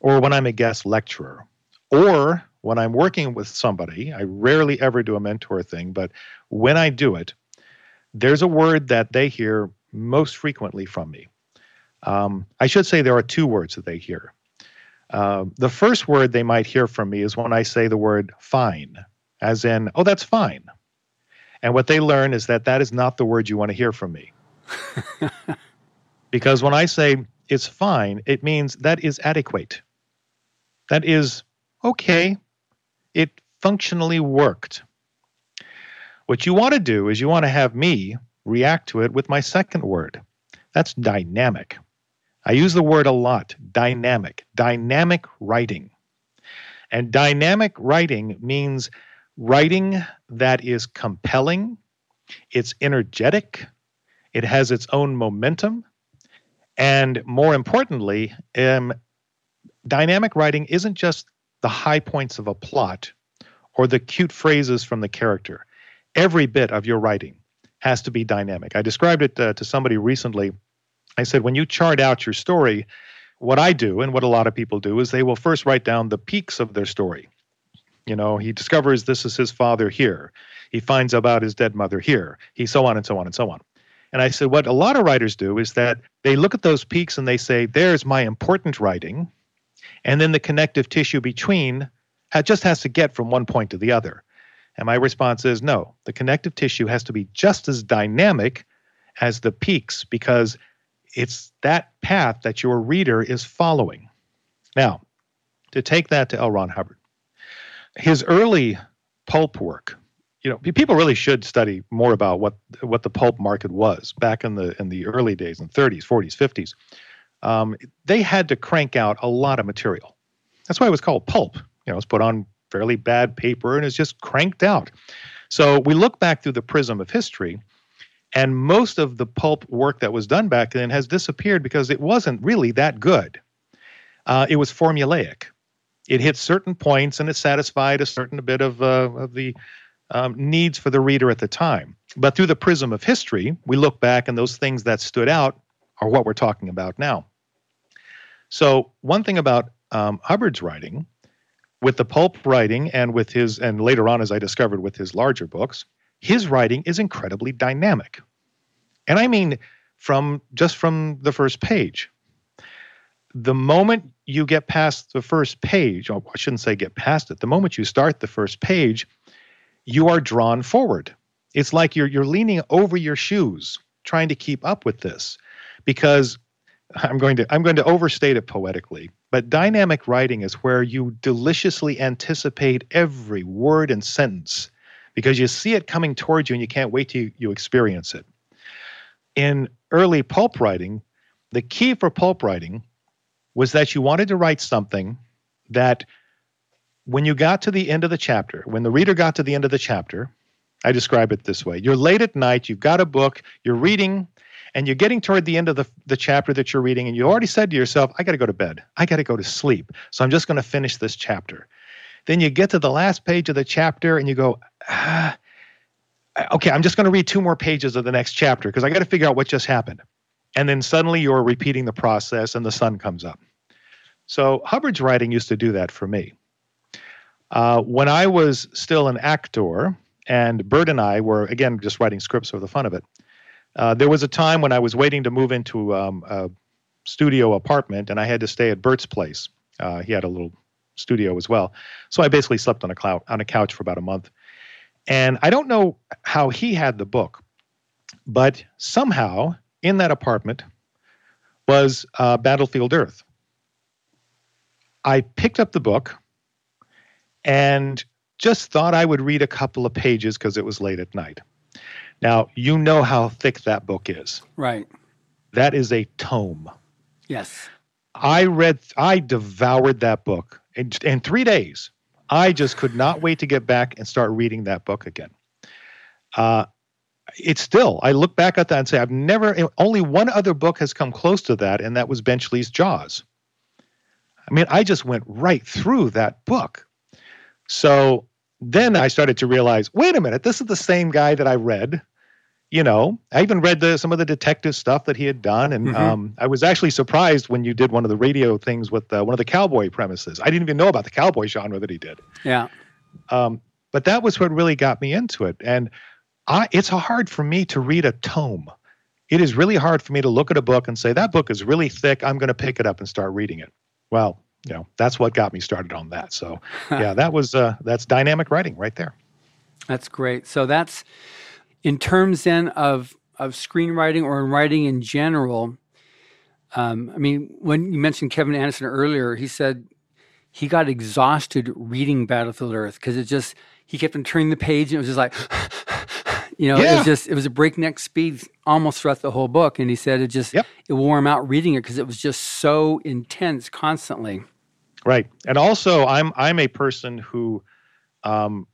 or when I'm a guest lecturer, or when I'm working with somebody. I rarely ever do a mentor thing, but when I do it, there's a word that they hear most frequently from me. Um, I should say there are two words that they hear. Uh, the first word they might hear from me is when I say the word fine, as in, oh, that's fine. And what they learn is that that is not the word you want to hear from me. because when I say it's fine, it means that is adequate that is okay, it functionally worked. What you want to do is you want to have me react to it with my second word. That's dynamic. I use the word a lot dynamic, dynamic writing. And dynamic writing means writing that is compelling, it's energetic, it has its own momentum, and more importantly, um, dynamic writing isn't just the high points of a plot or the cute phrases from the character. Every bit of your writing has to be dynamic. I described it uh, to somebody recently. I said, when you chart out your story, what I do and what a lot of people do is they will first write down the peaks of their story. You know, he discovers this is his father here. He finds about his dead mother here. He so on and so on and so on. And I said, what a lot of writers do is that they look at those peaks and they say, there's my important writing. And then the connective tissue between just has to get from one point to the other. And my response is no, the connective tissue has to be just as dynamic as the peaks because it's that path that your reader is following. Now, to take that to L. Ron Hubbard, his early pulp work, you know, people really should study more about what what the pulp market was back in the in the early days in 30s, 40s, 50s. Um, they had to crank out a lot of material. That's why it was called pulp. You know, it was put on fairly bad paper and it's just cranked out. So we look back through the prism of history, and most of the pulp work that was done back then has disappeared because it wasn't really that good. Uh, it was formulaic. It hit certain points and it satisfied a certain bit of, uh, of the um, needs for the reader at the time. But through the prism of history, we look back and those things that stood out are what we're talking about now. So, one thing about um, Hubbard's writing with the pulp writing and with his and later on as i discovered with his larger books his writing is incredibly dynamic. And i mean from just from the first page. The moment you get past the first page i shouldn't say get past it the moment you start the first page you are drawn forward. It's like you're you're leaning over your shoes trying to keep up with this because i'm going to i'm going to overstate it poetically but dynamic writing is where you deliciously anticipate every word and sentence because you see it coming towards you and you can't wait you, you experience it. In early pulp writing, the key for pulp writing was that you wanted to write something that when you got to the end of the chapter, when the reader got to the end of the chapter, I describe it this way. You're late at night, you've got a book, you're reading, and you're getting toward the end of the, the chapter that you're reading, and you already said to yourself, I got to go to bed. I got to go to sleep. So I'm just going to finish this chapter. Then you get to the last page of the chapter and you go, ah, okay, I'm just going to read two more pages of the next chapter because I got to figure out what just happened. And then suddenly you're repeating the process and the sun comes up. So Hubbard's writing used to do that for me. Uh, when I was still an actor, and Burt and I were, again, just writing scripts for the fun of it, uh, there was a time when I was waiting to move into um, a studio apartment, and I had to stay at Burt's place. Uh, he had a little studio as well, so I basically slept on a on a couch for about a month. And I don't know how he had the book, but somehow in that apartment was uh, Battlefield Earth. I picked up the book and just thought I would read a couple of pages because it was late at night. Now, you know how thick that book is. Right. That is a tome. Yes. I read, I devoured that book in, in three days. I just could not wait to get back and start reading that book again. Uh, it's still, I look back at that and say, I've never, only one other book has come close to that, and that was Benchley's Jaws. I mean, I just went right through that book. So then I started to realize, wait a minute, this is the same guy that I read. You know, I even read the, some of the detective stuff that he had done, and mm-hmm. um, I was actually surprised when you did one of the radio things with uh, one of the cowboy premises. I didn't even know about the cowboy genre that he did. Yeah. Um, but that was what really got me into it, and I, it's hard for me to read a tome. It is really hard for me to look at a book and say that book is really thick. I'm going to pick it up and start reading it. Well, you know that's what got me started on that. So yeah that was uh, that's dynamic writing right there. That's great. So that's in terms then of of screenwriting or in writing in general um, i mean when you mentioned kevin anderson earlier he said he got exhausted reading battlefield earth because it just he kept on turning the page and it was just like you know yeah. it was just it was a breakneck speed almost throughout the whole book. And he said it just yep. it wore him out reading it because it was just so intense constantly Right. And also I'm I'm a person who um,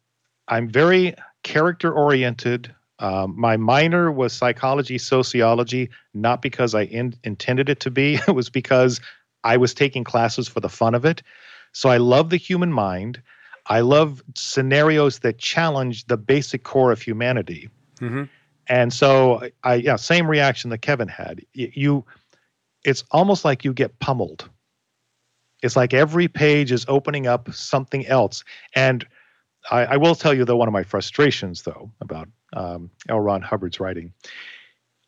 I'm very character oriented. Um, my minor was psychology, sociology, not because I in, intended it to be. It was because I was taking classes for the fun of it. So I love the human mind. I love scenarios that challenge the basic core of humanity. Mm-hmm. And so I, yeah, same reaction that Kevin had. You, it's almost like you get pummeled. It's like every page is opening up something else. And I, I will tell you, though, one of my frustrations, though, about um, L. Ron Hubbard's writing,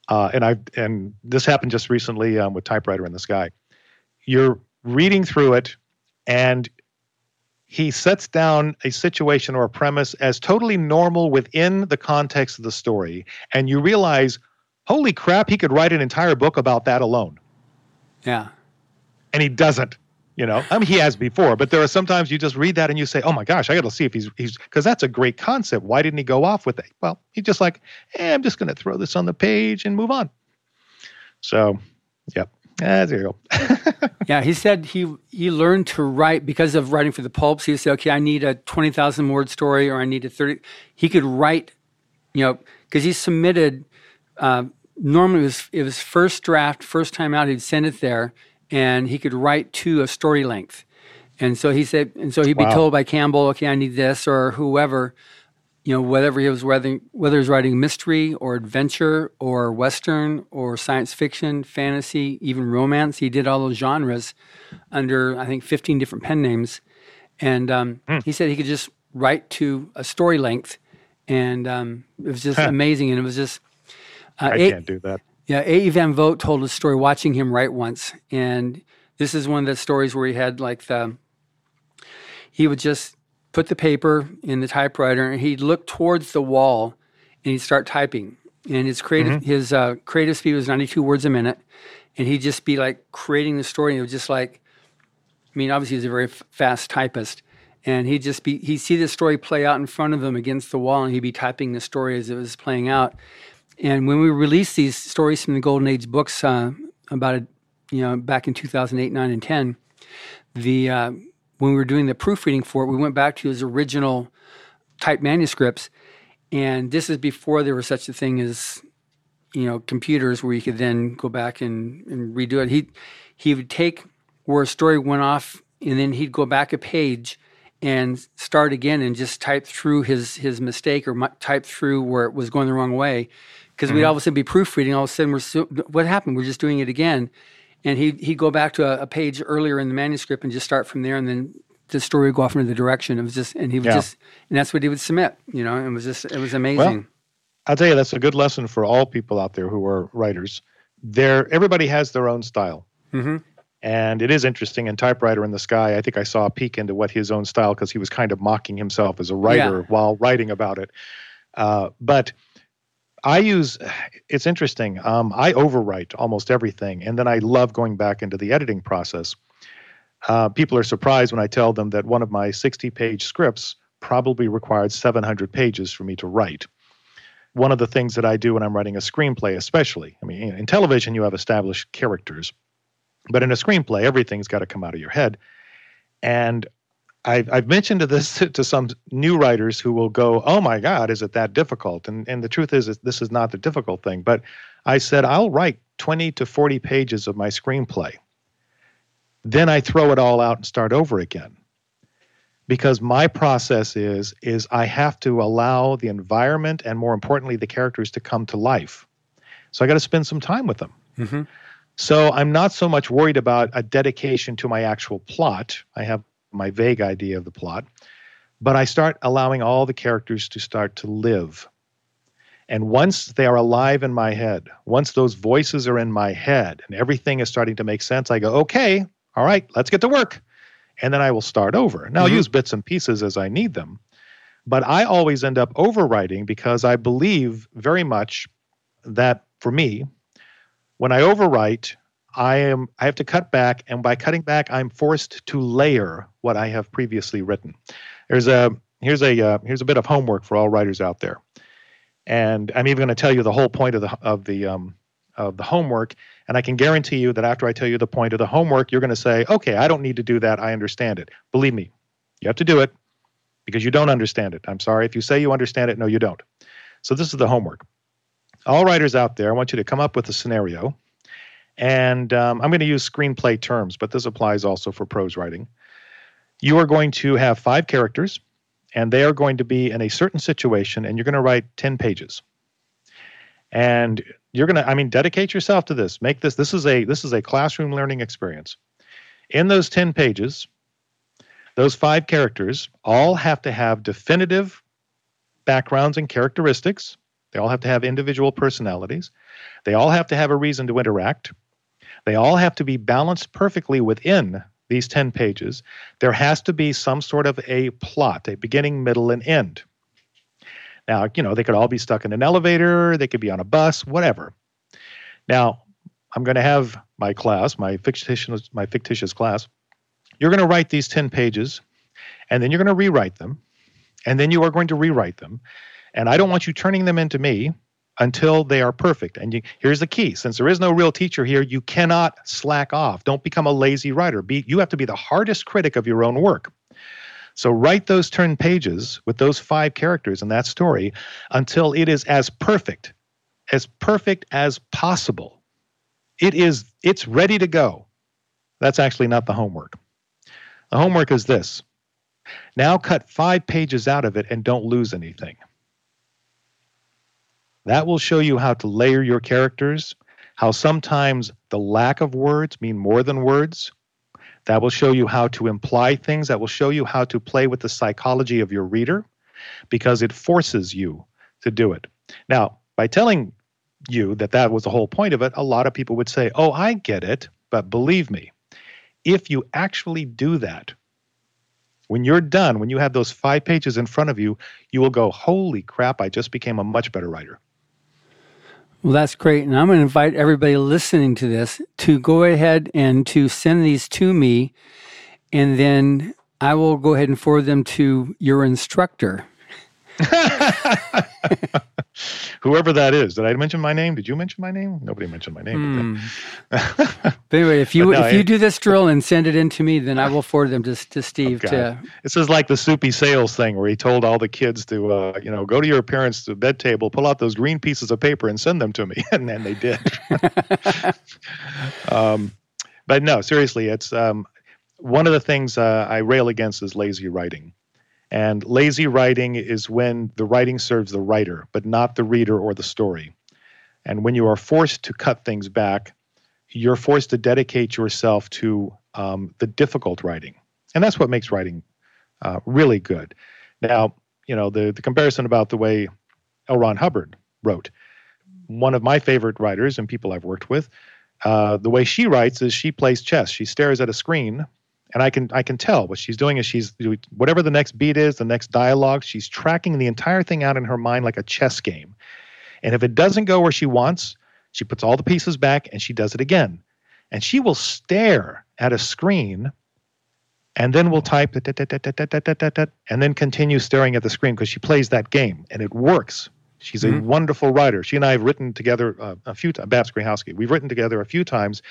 uh, and I and this happened just recently um, with Typewriter in the Sky. You're reading through it, and he sets down a situation or a premise as totally normal within the context of the story, and you realize, holy crap, he could write an entire book about that alone. Yeah. And he doesn't. You know, I mean, he has before, but there are sometimes you just read that and you say, "Oh my gosh, I got to see if he's he's," because that's a great concept. Why didn't he go off with it? Well, he's just like, "Hey, I'm just going to throw this on the page and move on." So, yep, ah, there you go. yeah, he said he he learned to write because of writing for the pulps. He said, "Okay, I need a twenty thousand word story, or I need a 30. He could write, you know, because he submitted. Uh, normally, it was it was first draft, first time out. He'd send it there and he could write to a story length. And so he said, and so he'd be wow. told by Campbell, okay, I need this or whoever, you know, whatever he was whether whether he was writing mystery or adventure or western or science fiction, fantasy, even romance. He did all those genres under I think 15 different pen names, and um, mm. he said he could just write to a story length, and um, it was just amazing. And it was just uh, I can't do that. Yeah, A. Van Vogt told a story watching him write once, and this is one of the stories where he had like the he would just put the paper in the typewriter and he'd look towards the wall and he'd start typing. And his creative mm-hmm. his uh, creative speed was ninety two words a minute, and he'd just be like creating the story. And it was just like, I mean, obviously he's a very f- fast typist, and he'd just be he'd see the story play out in front of him against the wall, and he'd be typing the story as it was playing out. And when we released these stories from the Golden Age books uh, about you know, back in 2008, 9, and 10, the uh, when we were doing the proofreading for it, we went back to his original type manuscripts, and this is before there was such a thing as you know computers where you could then go back and, and redo it. He he would take where a story went off, and then he'd go back a page and start again and just type through his his mistake or type through where it was going the wrong way because mm-hmm. we'd all of a sudden be proofreading. All of a sudden, we're what happened? We're just doing it again, and he he'd go back to a, a, page earlier in the manuscript and just start from there, and then the story would go off into the direction. It was just, and he would yeah. just, and that's what he would submit. You know, it was just, it was amazing. Well, I'll tell you, that's a good lesson for all people out there who are writers. There, everybody has their own style. Mm-hmm. And it is interesting in Typewriter in the Sky. I think I saw a peek into what his own style because he was kind of mocking himself as a writer yeah. while writing about it. Uh, but I use it's interesting. Um, I overwrite almost everything, and then I love going back into the editing process. Uh, people are surprised when I tell them that one of my 60 page scripts probably required 700 pages for me to write. One of the things that I do when I'm writing a screenplay, especially, I mean, in television, you have established characters, but in a screenplay, everything's got to come out of your head. And I've, I've mentioned this to, some new writers who will go, "Oh my God, is it that difficult?" And and the truth is, is, this is not the difficult thing. But I said I'll write 20 to 40 pages of my screenplay. Then I throw it all out and start over again. Because my process is is I have to allow the environment and more importantly the characters to come to life. So I got to spend some time with them. Mm-hmm. So I'm not so much worried about a dedication to my actual plot. I have my vague idea of the plot, but I start allowing all the characters to start to live. And once they are alive in my head, once those voices are in my head and everything is starting to make sense, I go, okay, all right, let's get to work. And then I will start over. Now, mm-hmm. I'll use bits and pieces as I need them. But I always end up overwriting because I believe very much that for me, when I overwrite, I am I have to cut back, and by cutting back, I'm forced to layer what I have previously written. There's a here's a uh, here's a bit of homework for all writers out there, and I'm even going to tell you the whole point of the of the um, of the homework. And I can guarantee you that after I tell you the point of the homework, you're going to say, "Okay, I don't need to do that. I understand it." Believe me, you have to do it because you don't understand it. I'm sorry if you say you understand it. No, you don't. So this is the homework. All writers out there, I want you to come up with a scenario and um, I'm going to use screenplay terms, but this applies also for prose writing. You are going to have five characters, and they are going to be in a certain situation, and you're going to write 10 pages. and you're going to i mean dedicate yourself to this. Make this this is a this is a classroom learning experience. In those 10 pages those five characters all have to have definitive backgrounds and characteristics. They all have to have individual personalities. They all have to have a reason to interact. They all have to be balanced perfectly within these 10 pages there has to be some sort of a plot a beginning middle and end now, you know, they could all be stuck in an elevator, they could be on a bus, whatever. Now, I'm going to have my class, my fictitious, my fictitious class. You're going to write these 10 pages, and then you're going to rewrite them, and then you are going to rewrite them. And I don't want you turning them into me until they are perfect. And you, here's the key since there is no real teacher here, you cannot slack off. Don't become a lazy writer. Be, you have to be the hardest critic of your own work. So write those 10 pages with those five characters in that story until it is as perfect, as perfect as possible. It is it's ready to go. That's actually not the homework. The homework is this. Now cut 5 pages out of it and don't lose anything. That will show you how to layer your characters, how sometimes the lack of words mean more than words, that will show you how to imply things. That will show you how to play with the psychology of your reader because it forces you to do it. Now, by telling you that that was the whole point of it, a lot of people would say, Oh, I get it. But believe me, if you actually do that, when you're done, when you have those five pages in front of you, you will go, Holy crap, I just became a much better writer. Well, that's great. And I'm going to invite everybody listening to this to go ahead and to send these to me. And then I will go ahead and forward them to your instructor. Whoever that is. Did I mention my name? Did you mention my name? Nobody mentioned my name. Mm. anyway, if you no, if I, you do this drill and send it in to me, then I will forward them to, to Steve. Oh to this is like the soupy sales thing where he told all the kids to uh, you know go to your parents' bed table, pull out those green pieces of paper, and send them to me, and then they did. um, but no, seriously, it's um, one of the things uh, I rail against is lazy writing. And lazy writing is when the writing serves the writer, but not the reader or the story. And when you are forced to cut things back, you're forced to dedicate yourself to um, the difficult writing. And that's what makes writing uh, really good. Now, you know, the, the comparison about the way L. Ron Hubbard wrote. One of my favorite writers and people I've worked with, uh, the way she writes is she plays chess. She stares at a screen and I can I can tell what she's doing is she's whatever the next beat is, the next dialogue, she's tracking the entire thing out in her mind like a chess game. And if it doesn't go where she wants, she puts all the pieces back and she does it again. And she will stare at a screen and then will type and then continue staring at the screen because she plays that game and it works. She's a mm-hmm. wonderful writer. She and I have written together uh, a few times, Babs Greyhosky. We've written together a few times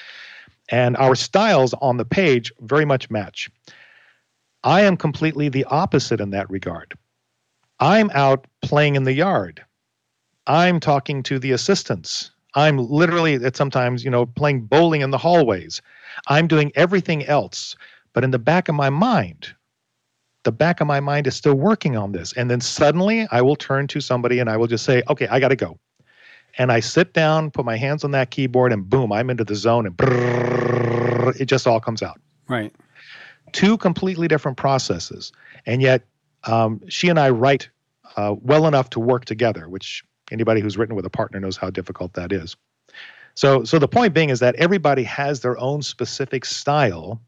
and our styles on the page very much match. I am completely the opposite in that regard. I'm out playing in the yard. I'm talking to the assistants. I'm literally at sometimes, you know, playing bowling in the hallways. I'm doing everything else. But in the back of my mind, the back of my mind is still working on this. And then suddenly I will turn to somebody and I will just say, okay, I got to go and I sit down, put my hands on that keyboard, and boom, I'm into the zone, and brrr, it just all comes out. Right. Two completely different processes, and yet um, she and I write uh, well enough to work together, which anybody who's written with a partner knows how difficult that is. So, so the point being is that everybody has their own specific style,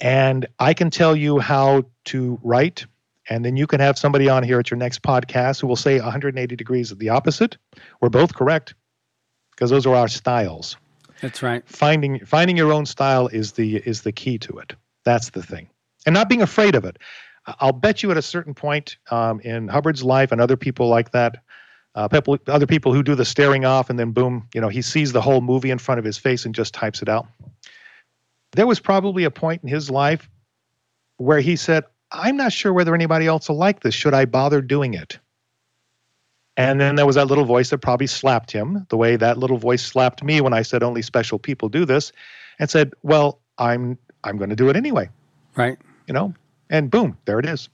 and I can tell you how to write and then you can have somebody on here at your next podcast who will say 180 degrees of the opposite. We're both correct because those are our styles. That's right. Finding finding your own style is the is the key to it. That's the thing, and not being afraid of it. I'll bet you at a certain point um, in Hubbard's life and other people like that, uh, people, other people who do the staring off and then boom, you know, he sees the whole movie in front of his face and just types it out. There was probably a point in his life where he said, I'm not sure whether anybody else will like this. Should I bother doing it? And then there was that little voice that probably slapped him, the way that little voice slapped me when I said only special people do this, and said, "Well, I'm I'm going to do it anyway." Right. You know, and boom, there it is.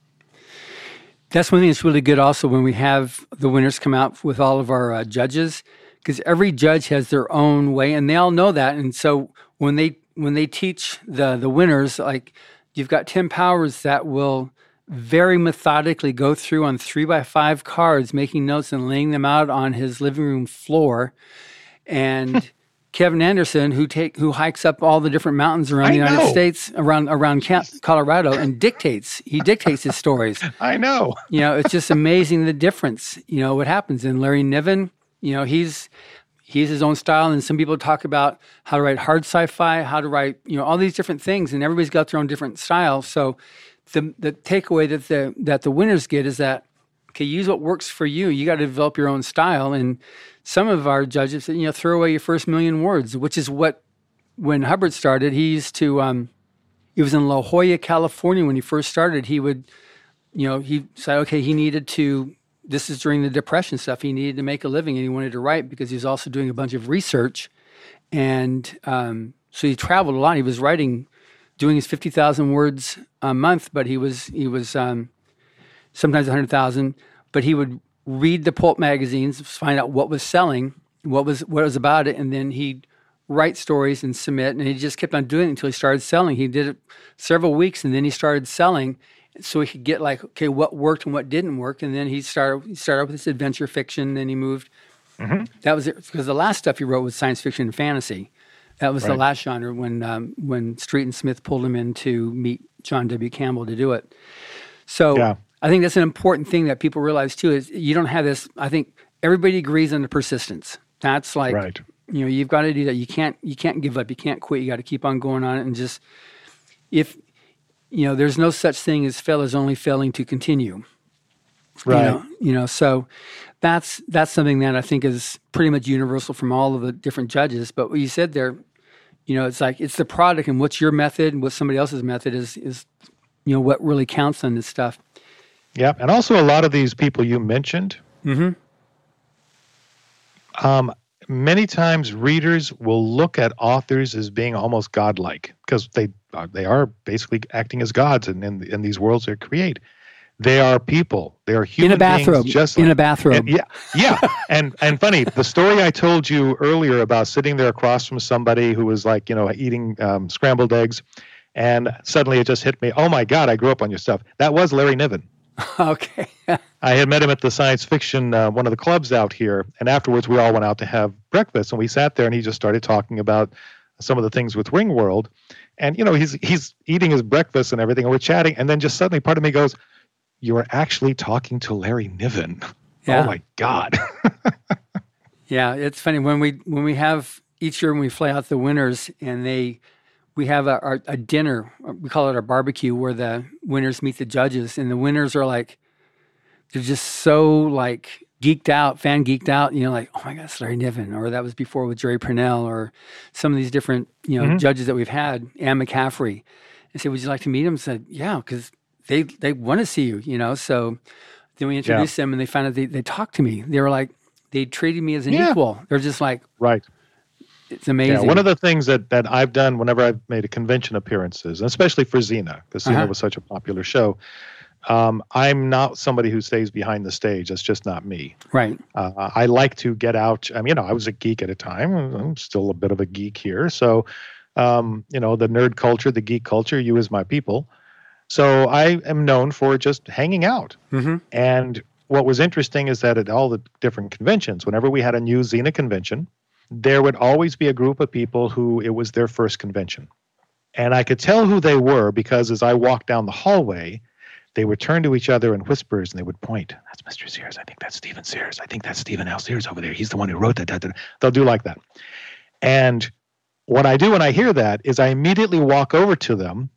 That's one thing that's really good also when we have the winners come out with all of our uh, judges because every judge has their own way and they all know that and so when they when they teach the the winners like you've got Tim Powers that will very methodically go through on three by five cards, making notes and laying them out on his living room floor. And Kevin Anderson, who take who hikes up all the different mountains around I the United know. States, around around Colorado, and dictates. He dictates his stories. I know. You know, it's just amazing the difference. You know what happens. And Larry Niven, you know, he's he's his own style. And some people talk about how to write hard sci-fi, how to write, you know, all these different things, and everybody's got their own different style. So the the takeaway that the that the winners get is that okay, use what works for you. You got to develop your own style. And some of our judges you know, throw away your first million words, which is what when Hubbard started, he used to. Um, he was in La Jolla, California when he first started. He would, you know, he said, okay, he needed to. This is during the Depression stuff. He needed to make a living and he wanted to write because he was also doing a bunch of research, and um, so he traveled a lot. He was writing, doing his fifty thousand words a month, but he was he was um, sometimes hundred thousand. But he would read the pulp magazines, find out what was selling, what was what was about it, and then he'd write stories and submit. And he just kept on doing it until he started selling. He did it several weeks, and then he started selling, so he could get like, okay, what worked and what didn't work. And then he started he started with this adventure fiction. Then he moved. Mhm. That was it because the last stuff he wrote was science fiction and fantasy. That was the last genre when um, when Street and Smith pulled him in to meet John W. Campbell to do it. So Yeah. I think that's an important thing that people realize too is you don't have this. I think everybody agrees on the persistence. That's like Right. you know you've got to do that. You can't you can't give up. You can't quit. You got to keep on going on it and just if you know there's no such thing as fail as only failing to continue. Right. You know, you know, so that's that's something that I think is pretty much universal from all of the different judges. But what you said there, you know, it's like it's the product and what's your method and what somebody else's method is is you know what really counts on this stuff. Yeah. And also, a lot of these people you mentioned, Mm-hmm. um, many times readers will look at authors as being almost godlike because they they are basically acting as gods in, in, in these worlds they create. They are people. They are In human a bathrobe. beings just in like a bathroom. And yeah, yeah, and and funny, the story I told you earlier about sitting there across from somebody who was like, you know, eating um, scrambled eggs, and suddenly it just hit me. Oh my God, I grew up on your stuff. That was Larry Niven. okay. I had met him at the science fiction uh, one of the clubs out here, and afterwards we all went out to have breakfast, and we sat there, and he just started talking about some of the things with Ringworld, and you know he's he's eating his breakfast and everything, and we're chatting, and then just suddenly part of me goes, "You are actually talking to Larry Niven." Oh yeah. Oh my God. Yeah, it's funny when we when we have each year when we fly out the winners and they we have a, our, a dinner we call it our barbecue where the winners meet the judges and the winners are like they're just so like geeked out fan geeked out you know like oh my god it's Larry Niven or that was before with Jerry Pournelle or some of these different you know Mhm. judges that we've had Anne McCaffrey and said would you like to meet him said yeah because they they want to see you you know so then we introduced them and they found out they, they talked to me they were like they treated me as an Yeah. equal. They're just like, right. it's amazing. Yeah. One of the things that that I've done whenever I've made a convention appearances, especially for Xena, because Xena Uh-huh. was such a popular show. Um, I'm not somebody who stays behind the stage. That's just not me. right. Uh, I like to get out. I mean, you know, I was a geek at a time. I'm still a bit of a geek here. So, um, you know, the nerd culture, the geek culture, you as my people. So I am known for just hanging out. hmm And what was interesting is that at all the different conventions, whenever we had a new Xena convention, there would always be a group of people who it was their first convention. And I could tell who they were because as I walked down the hallway, they would turn to each other in whispers and they would point. That's Mr. Sears. I think that's Steven Sears. I think that's Steven L. Sears over there. He's the one who wrote that. that, that." They'll do like that. And what I do when I hear that is I immediately walk over to them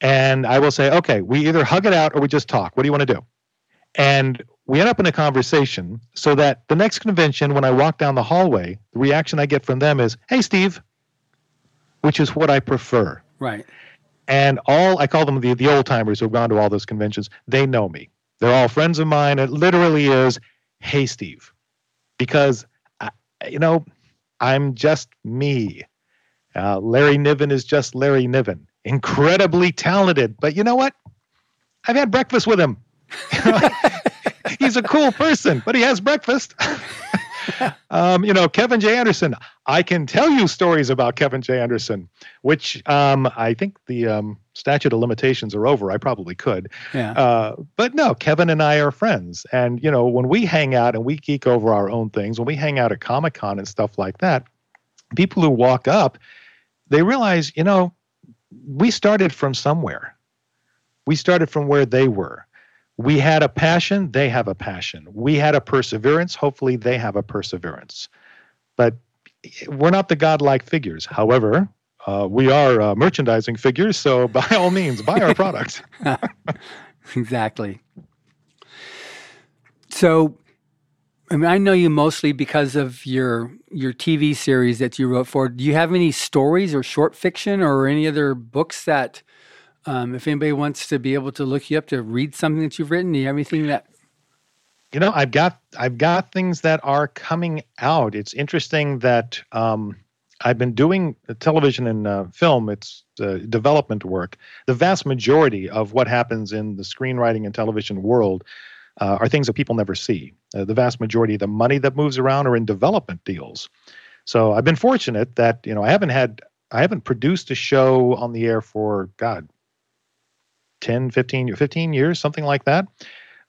and I will say, okay, we either hug it out or we just talk. What do you want to do? And we end up in a conversation so that the next convention, when I walk down the hallway, the reaction I get from them is, hey, Steve, which is what I prefer. Right. And all, I call them the, the old timers who've gone to all those conventions, they know me. They're all friends of mine. It literally is, hey, Steve, because, I, you know, I'm just me. Uh, Larry Niven is just Larry Niven. Incredibly talented. But you know what? I've had breakfast with him. he's a cool person, but he has breakfast. um, you know, Kevin J. Anderson. I can tell you stories about Kevin J. Anderson, which um, I think the um, statute of limitations are over. I probably could. Yeah. Uh, but no, Kevin and I are friends. And, you know, when we hang out and we geek over our own things, when we hang out at Comic Con and stuff like that, people who walk up, they realize, you know, we started from somewhere. We started from where they were. We had a passion, they have a passion. We had a perseverance, hopefully they have a perseverance. But we're not the godlike figures. However, uh, we are uh, merchandising figures, so by all means, buy our product. exactly. So, I mean, I know you mostly because of your your TV series that you wrote for. Do you have any stories or short fiction or any other books that um, if anybody wants to be able to look you up to read something that you've written, do you have anything that? You know, I've got I've got things that are coming out. It's interesting that um, I've been doing television and uh, film. It's uh, development work. The vast majority of what happens in the screenwriting and television world uh, are things that people never see. Uh, the vast majority of the money that moves around are in development deals. So I've been fortunate that you know I haven't had I haven't produced a show on the air for God 10, 15, 15 years, something like that.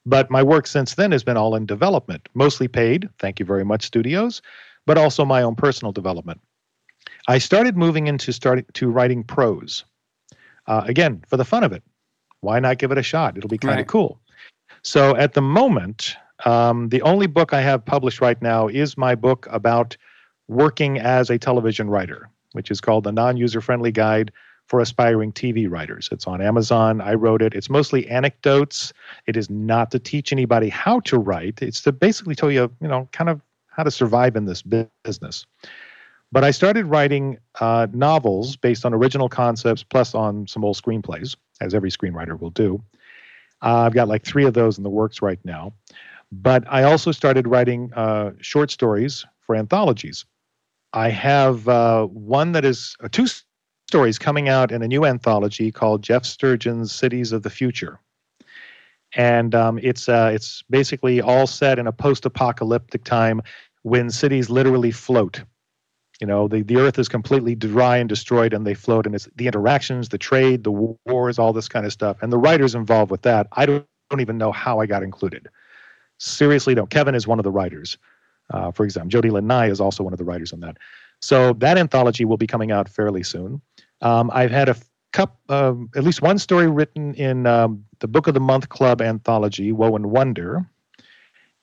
But my work since then has been all in development, mostly paid, thank you very much, studios, but also my own personal development. I started moving into starting to writing prose. Uh, again, for the fun of it. Why not give it a shot? It'll be kind of right. cool. So at the moment, um, the only book I have published right now is my book about working as a television writer, which is called The Non User Friendly Guide for aspiring TV writers. It's on Amazon. I wrote it. It's mostly anecdotes. It is not to teach anybody how to write. It's to basically tell you, you know, kind of how to survive in this business. But I started writing uh, novels based on original concepts plus on some old screenplays, as every screenwriter will do. Uh, I've got like three of those in the works right now. But I also started writing uh, short stories for anthologies. I have uh, one that is two stories coming out in a new anthology called Jeff Sturgeon's Cities of the Future. And um, it's uh, it's basically all set in a post-apocalyptic time when cities literally float. You know, the, the earth is completely dry and destroyed, and they float. And it's the interactions, the trade, the wars, all this kind of stuff. And the writers involved with that, I don't, don't even know how I got included. Seriously, don't. Kevin is one of the writers. Uh, for example, Jody Nye is also one of the writers on that. So that anthology will be coming out fairly soon. Um, I've had a cup, uh, at least one story written in um, the Book of the Month Club anthology, Woe and Wonder,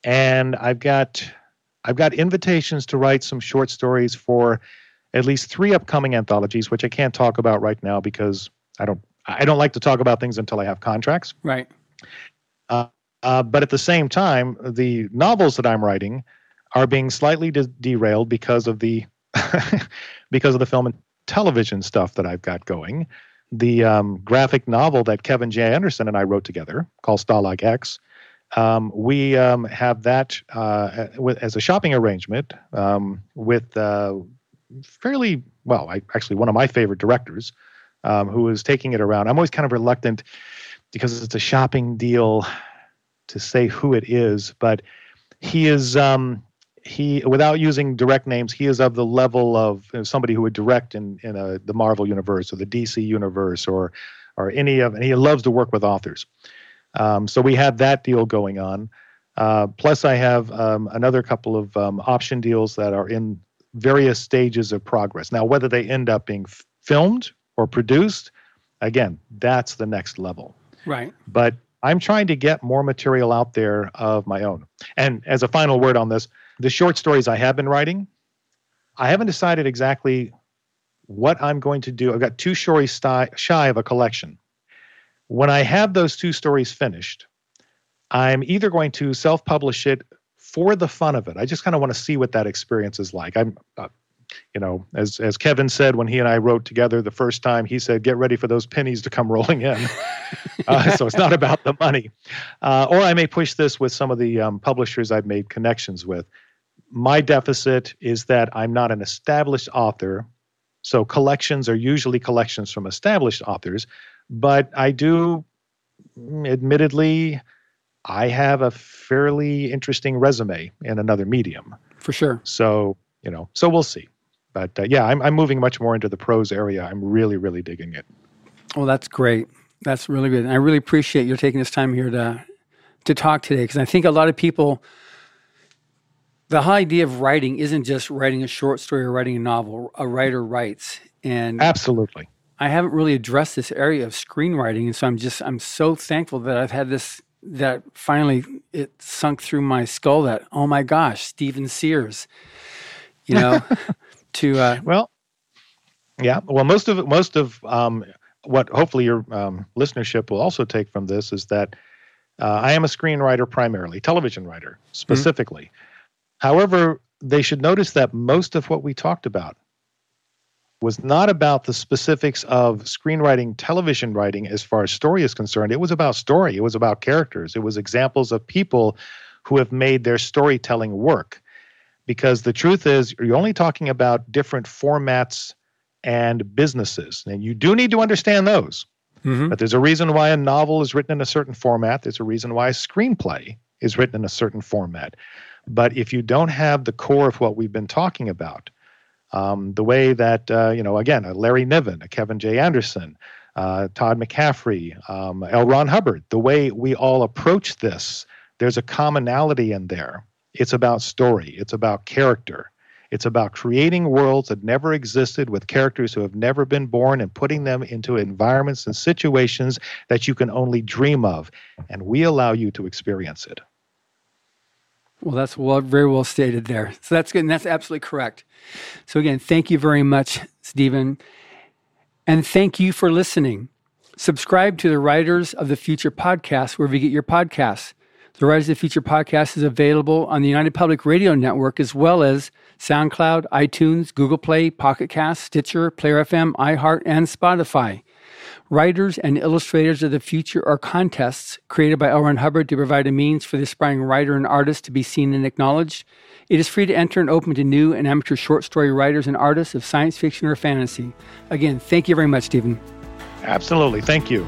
and I've got I've got invitations to write some short stories for at least three upcoming anthologies, which I can't talk about right now because I don't I don't like to talk about things until I have contracts. Right. Uh, uh, but at the same time, the novels that I'm writing are being slightly de- derailed because of the because of the film and television stuff that I've got going. The um, graphic novel that Kevin J. Anderson and I wrote together called Stalag X. Um, we um, have that uh, as a shopping arrangement um, with uh, fairly well, I, actually one of my favorite directors um, who is taking it around. I'm always kind of reluctant because it's a shopping deal to say who it is, but he is um, he without using direct names he is of the level of you know, somebody who would direct in in a, the marvel universe or the dc universe or or any of and he loves to work with authors. Um, so we have that deal going on. Uh, plus i have um, another couple of um, option deals that are in various stages of progress. Now whether they end up being f- filmed or produced again that's the next level. Right. But i'm trying to get more material out there of my own. And as a final word on this the short stories I have been writing, I haven't decided exactly what I'm going to do. I've got two stories shy of a collection. When I have those two stories finished, I'm either going to self publish it for the fun of it. I just kind of want to see what that experience is like. I'm, uh, you know, as as Kevin said when he and I wrote together the first time, he said, "Get ready for those pennies to come rolling in." uh, so it's not about the money. Uh, or I may push this with some of the um, publishers I've made connections with my deficit is that I'm not an established author. So collections are usually collections from established authors, but I do, admittedly, I have a fairly interesting resume in another medium. For sure. So, you know, so we'll see. But uh, yeah, I'm, I'm moving much more into the prose area. I'm really, really digging it. Well, that's great. That's really good. And I really appreciate you taking this time here to to talk today because I think a lot of people the whole idea of writing isn't just writing a short story or writing a novel. A writer writes, and absolutely, I haven't really addressed this area of screenwriting, and so I'm just I'm so thankful that I've had this that finally it sunk through my skull that oh my gosh, Steven Sears, you know, to uh, well, yeah, well, most of most of um, what hopefully your um, listenership will also take from this is that uh, I am a screenwriter primarily, television writer specifically. Mm-hmm. However, they should notice that most of what we talked about was not about the specifics of screenwriting, television writing as far as story is concerned. It was about story, it was about characters, it was examples of people who have made their storytelling work. Because the truth is, you're only talking about different formats and businesses. And you do need to understand those. Mm-hmm. But there's a reason why a novel is written in a certain format, there's a reason why a screenplay is written in a certain format. But if you don't have the core of what we've been talking about, um, the way that, uh, you know, again, a Larry Niven, a Kevin J. Anderson, uh, Todd McCaffrey, um, L. Ron Hubbard, the way we all approach this, there's a commonality in there. It's about story, it's about character. It's about creating worlds that never existed with characters who have never been born and putting them into environments and situations that you can only dream of. And we allow you to experience it. Well, that's well, very well stated there. So that's good. And that's absolutely correct. So, again, thank you very much, Steven. And thank you for listening. Subscribe to the Writers of the Future podcast wherever you get your podcasts. The Writers of the Future podcast is available on the United Public Radio Network as well as SoundCloud, iTunes, Google Play, Pocket Cast, Stitcher, Player FM, iHeart, and Spotify. Writers and Illustrators of the Future are contests created by L. Ron Hubbard to provide a means for the aspiring writer and artist to be seen and acknowledged. It is free to enter and open to new and amateur short story writers and artists of science fiction or fantasy. Again, thank you very much, Steven. Absolutely. Thank you.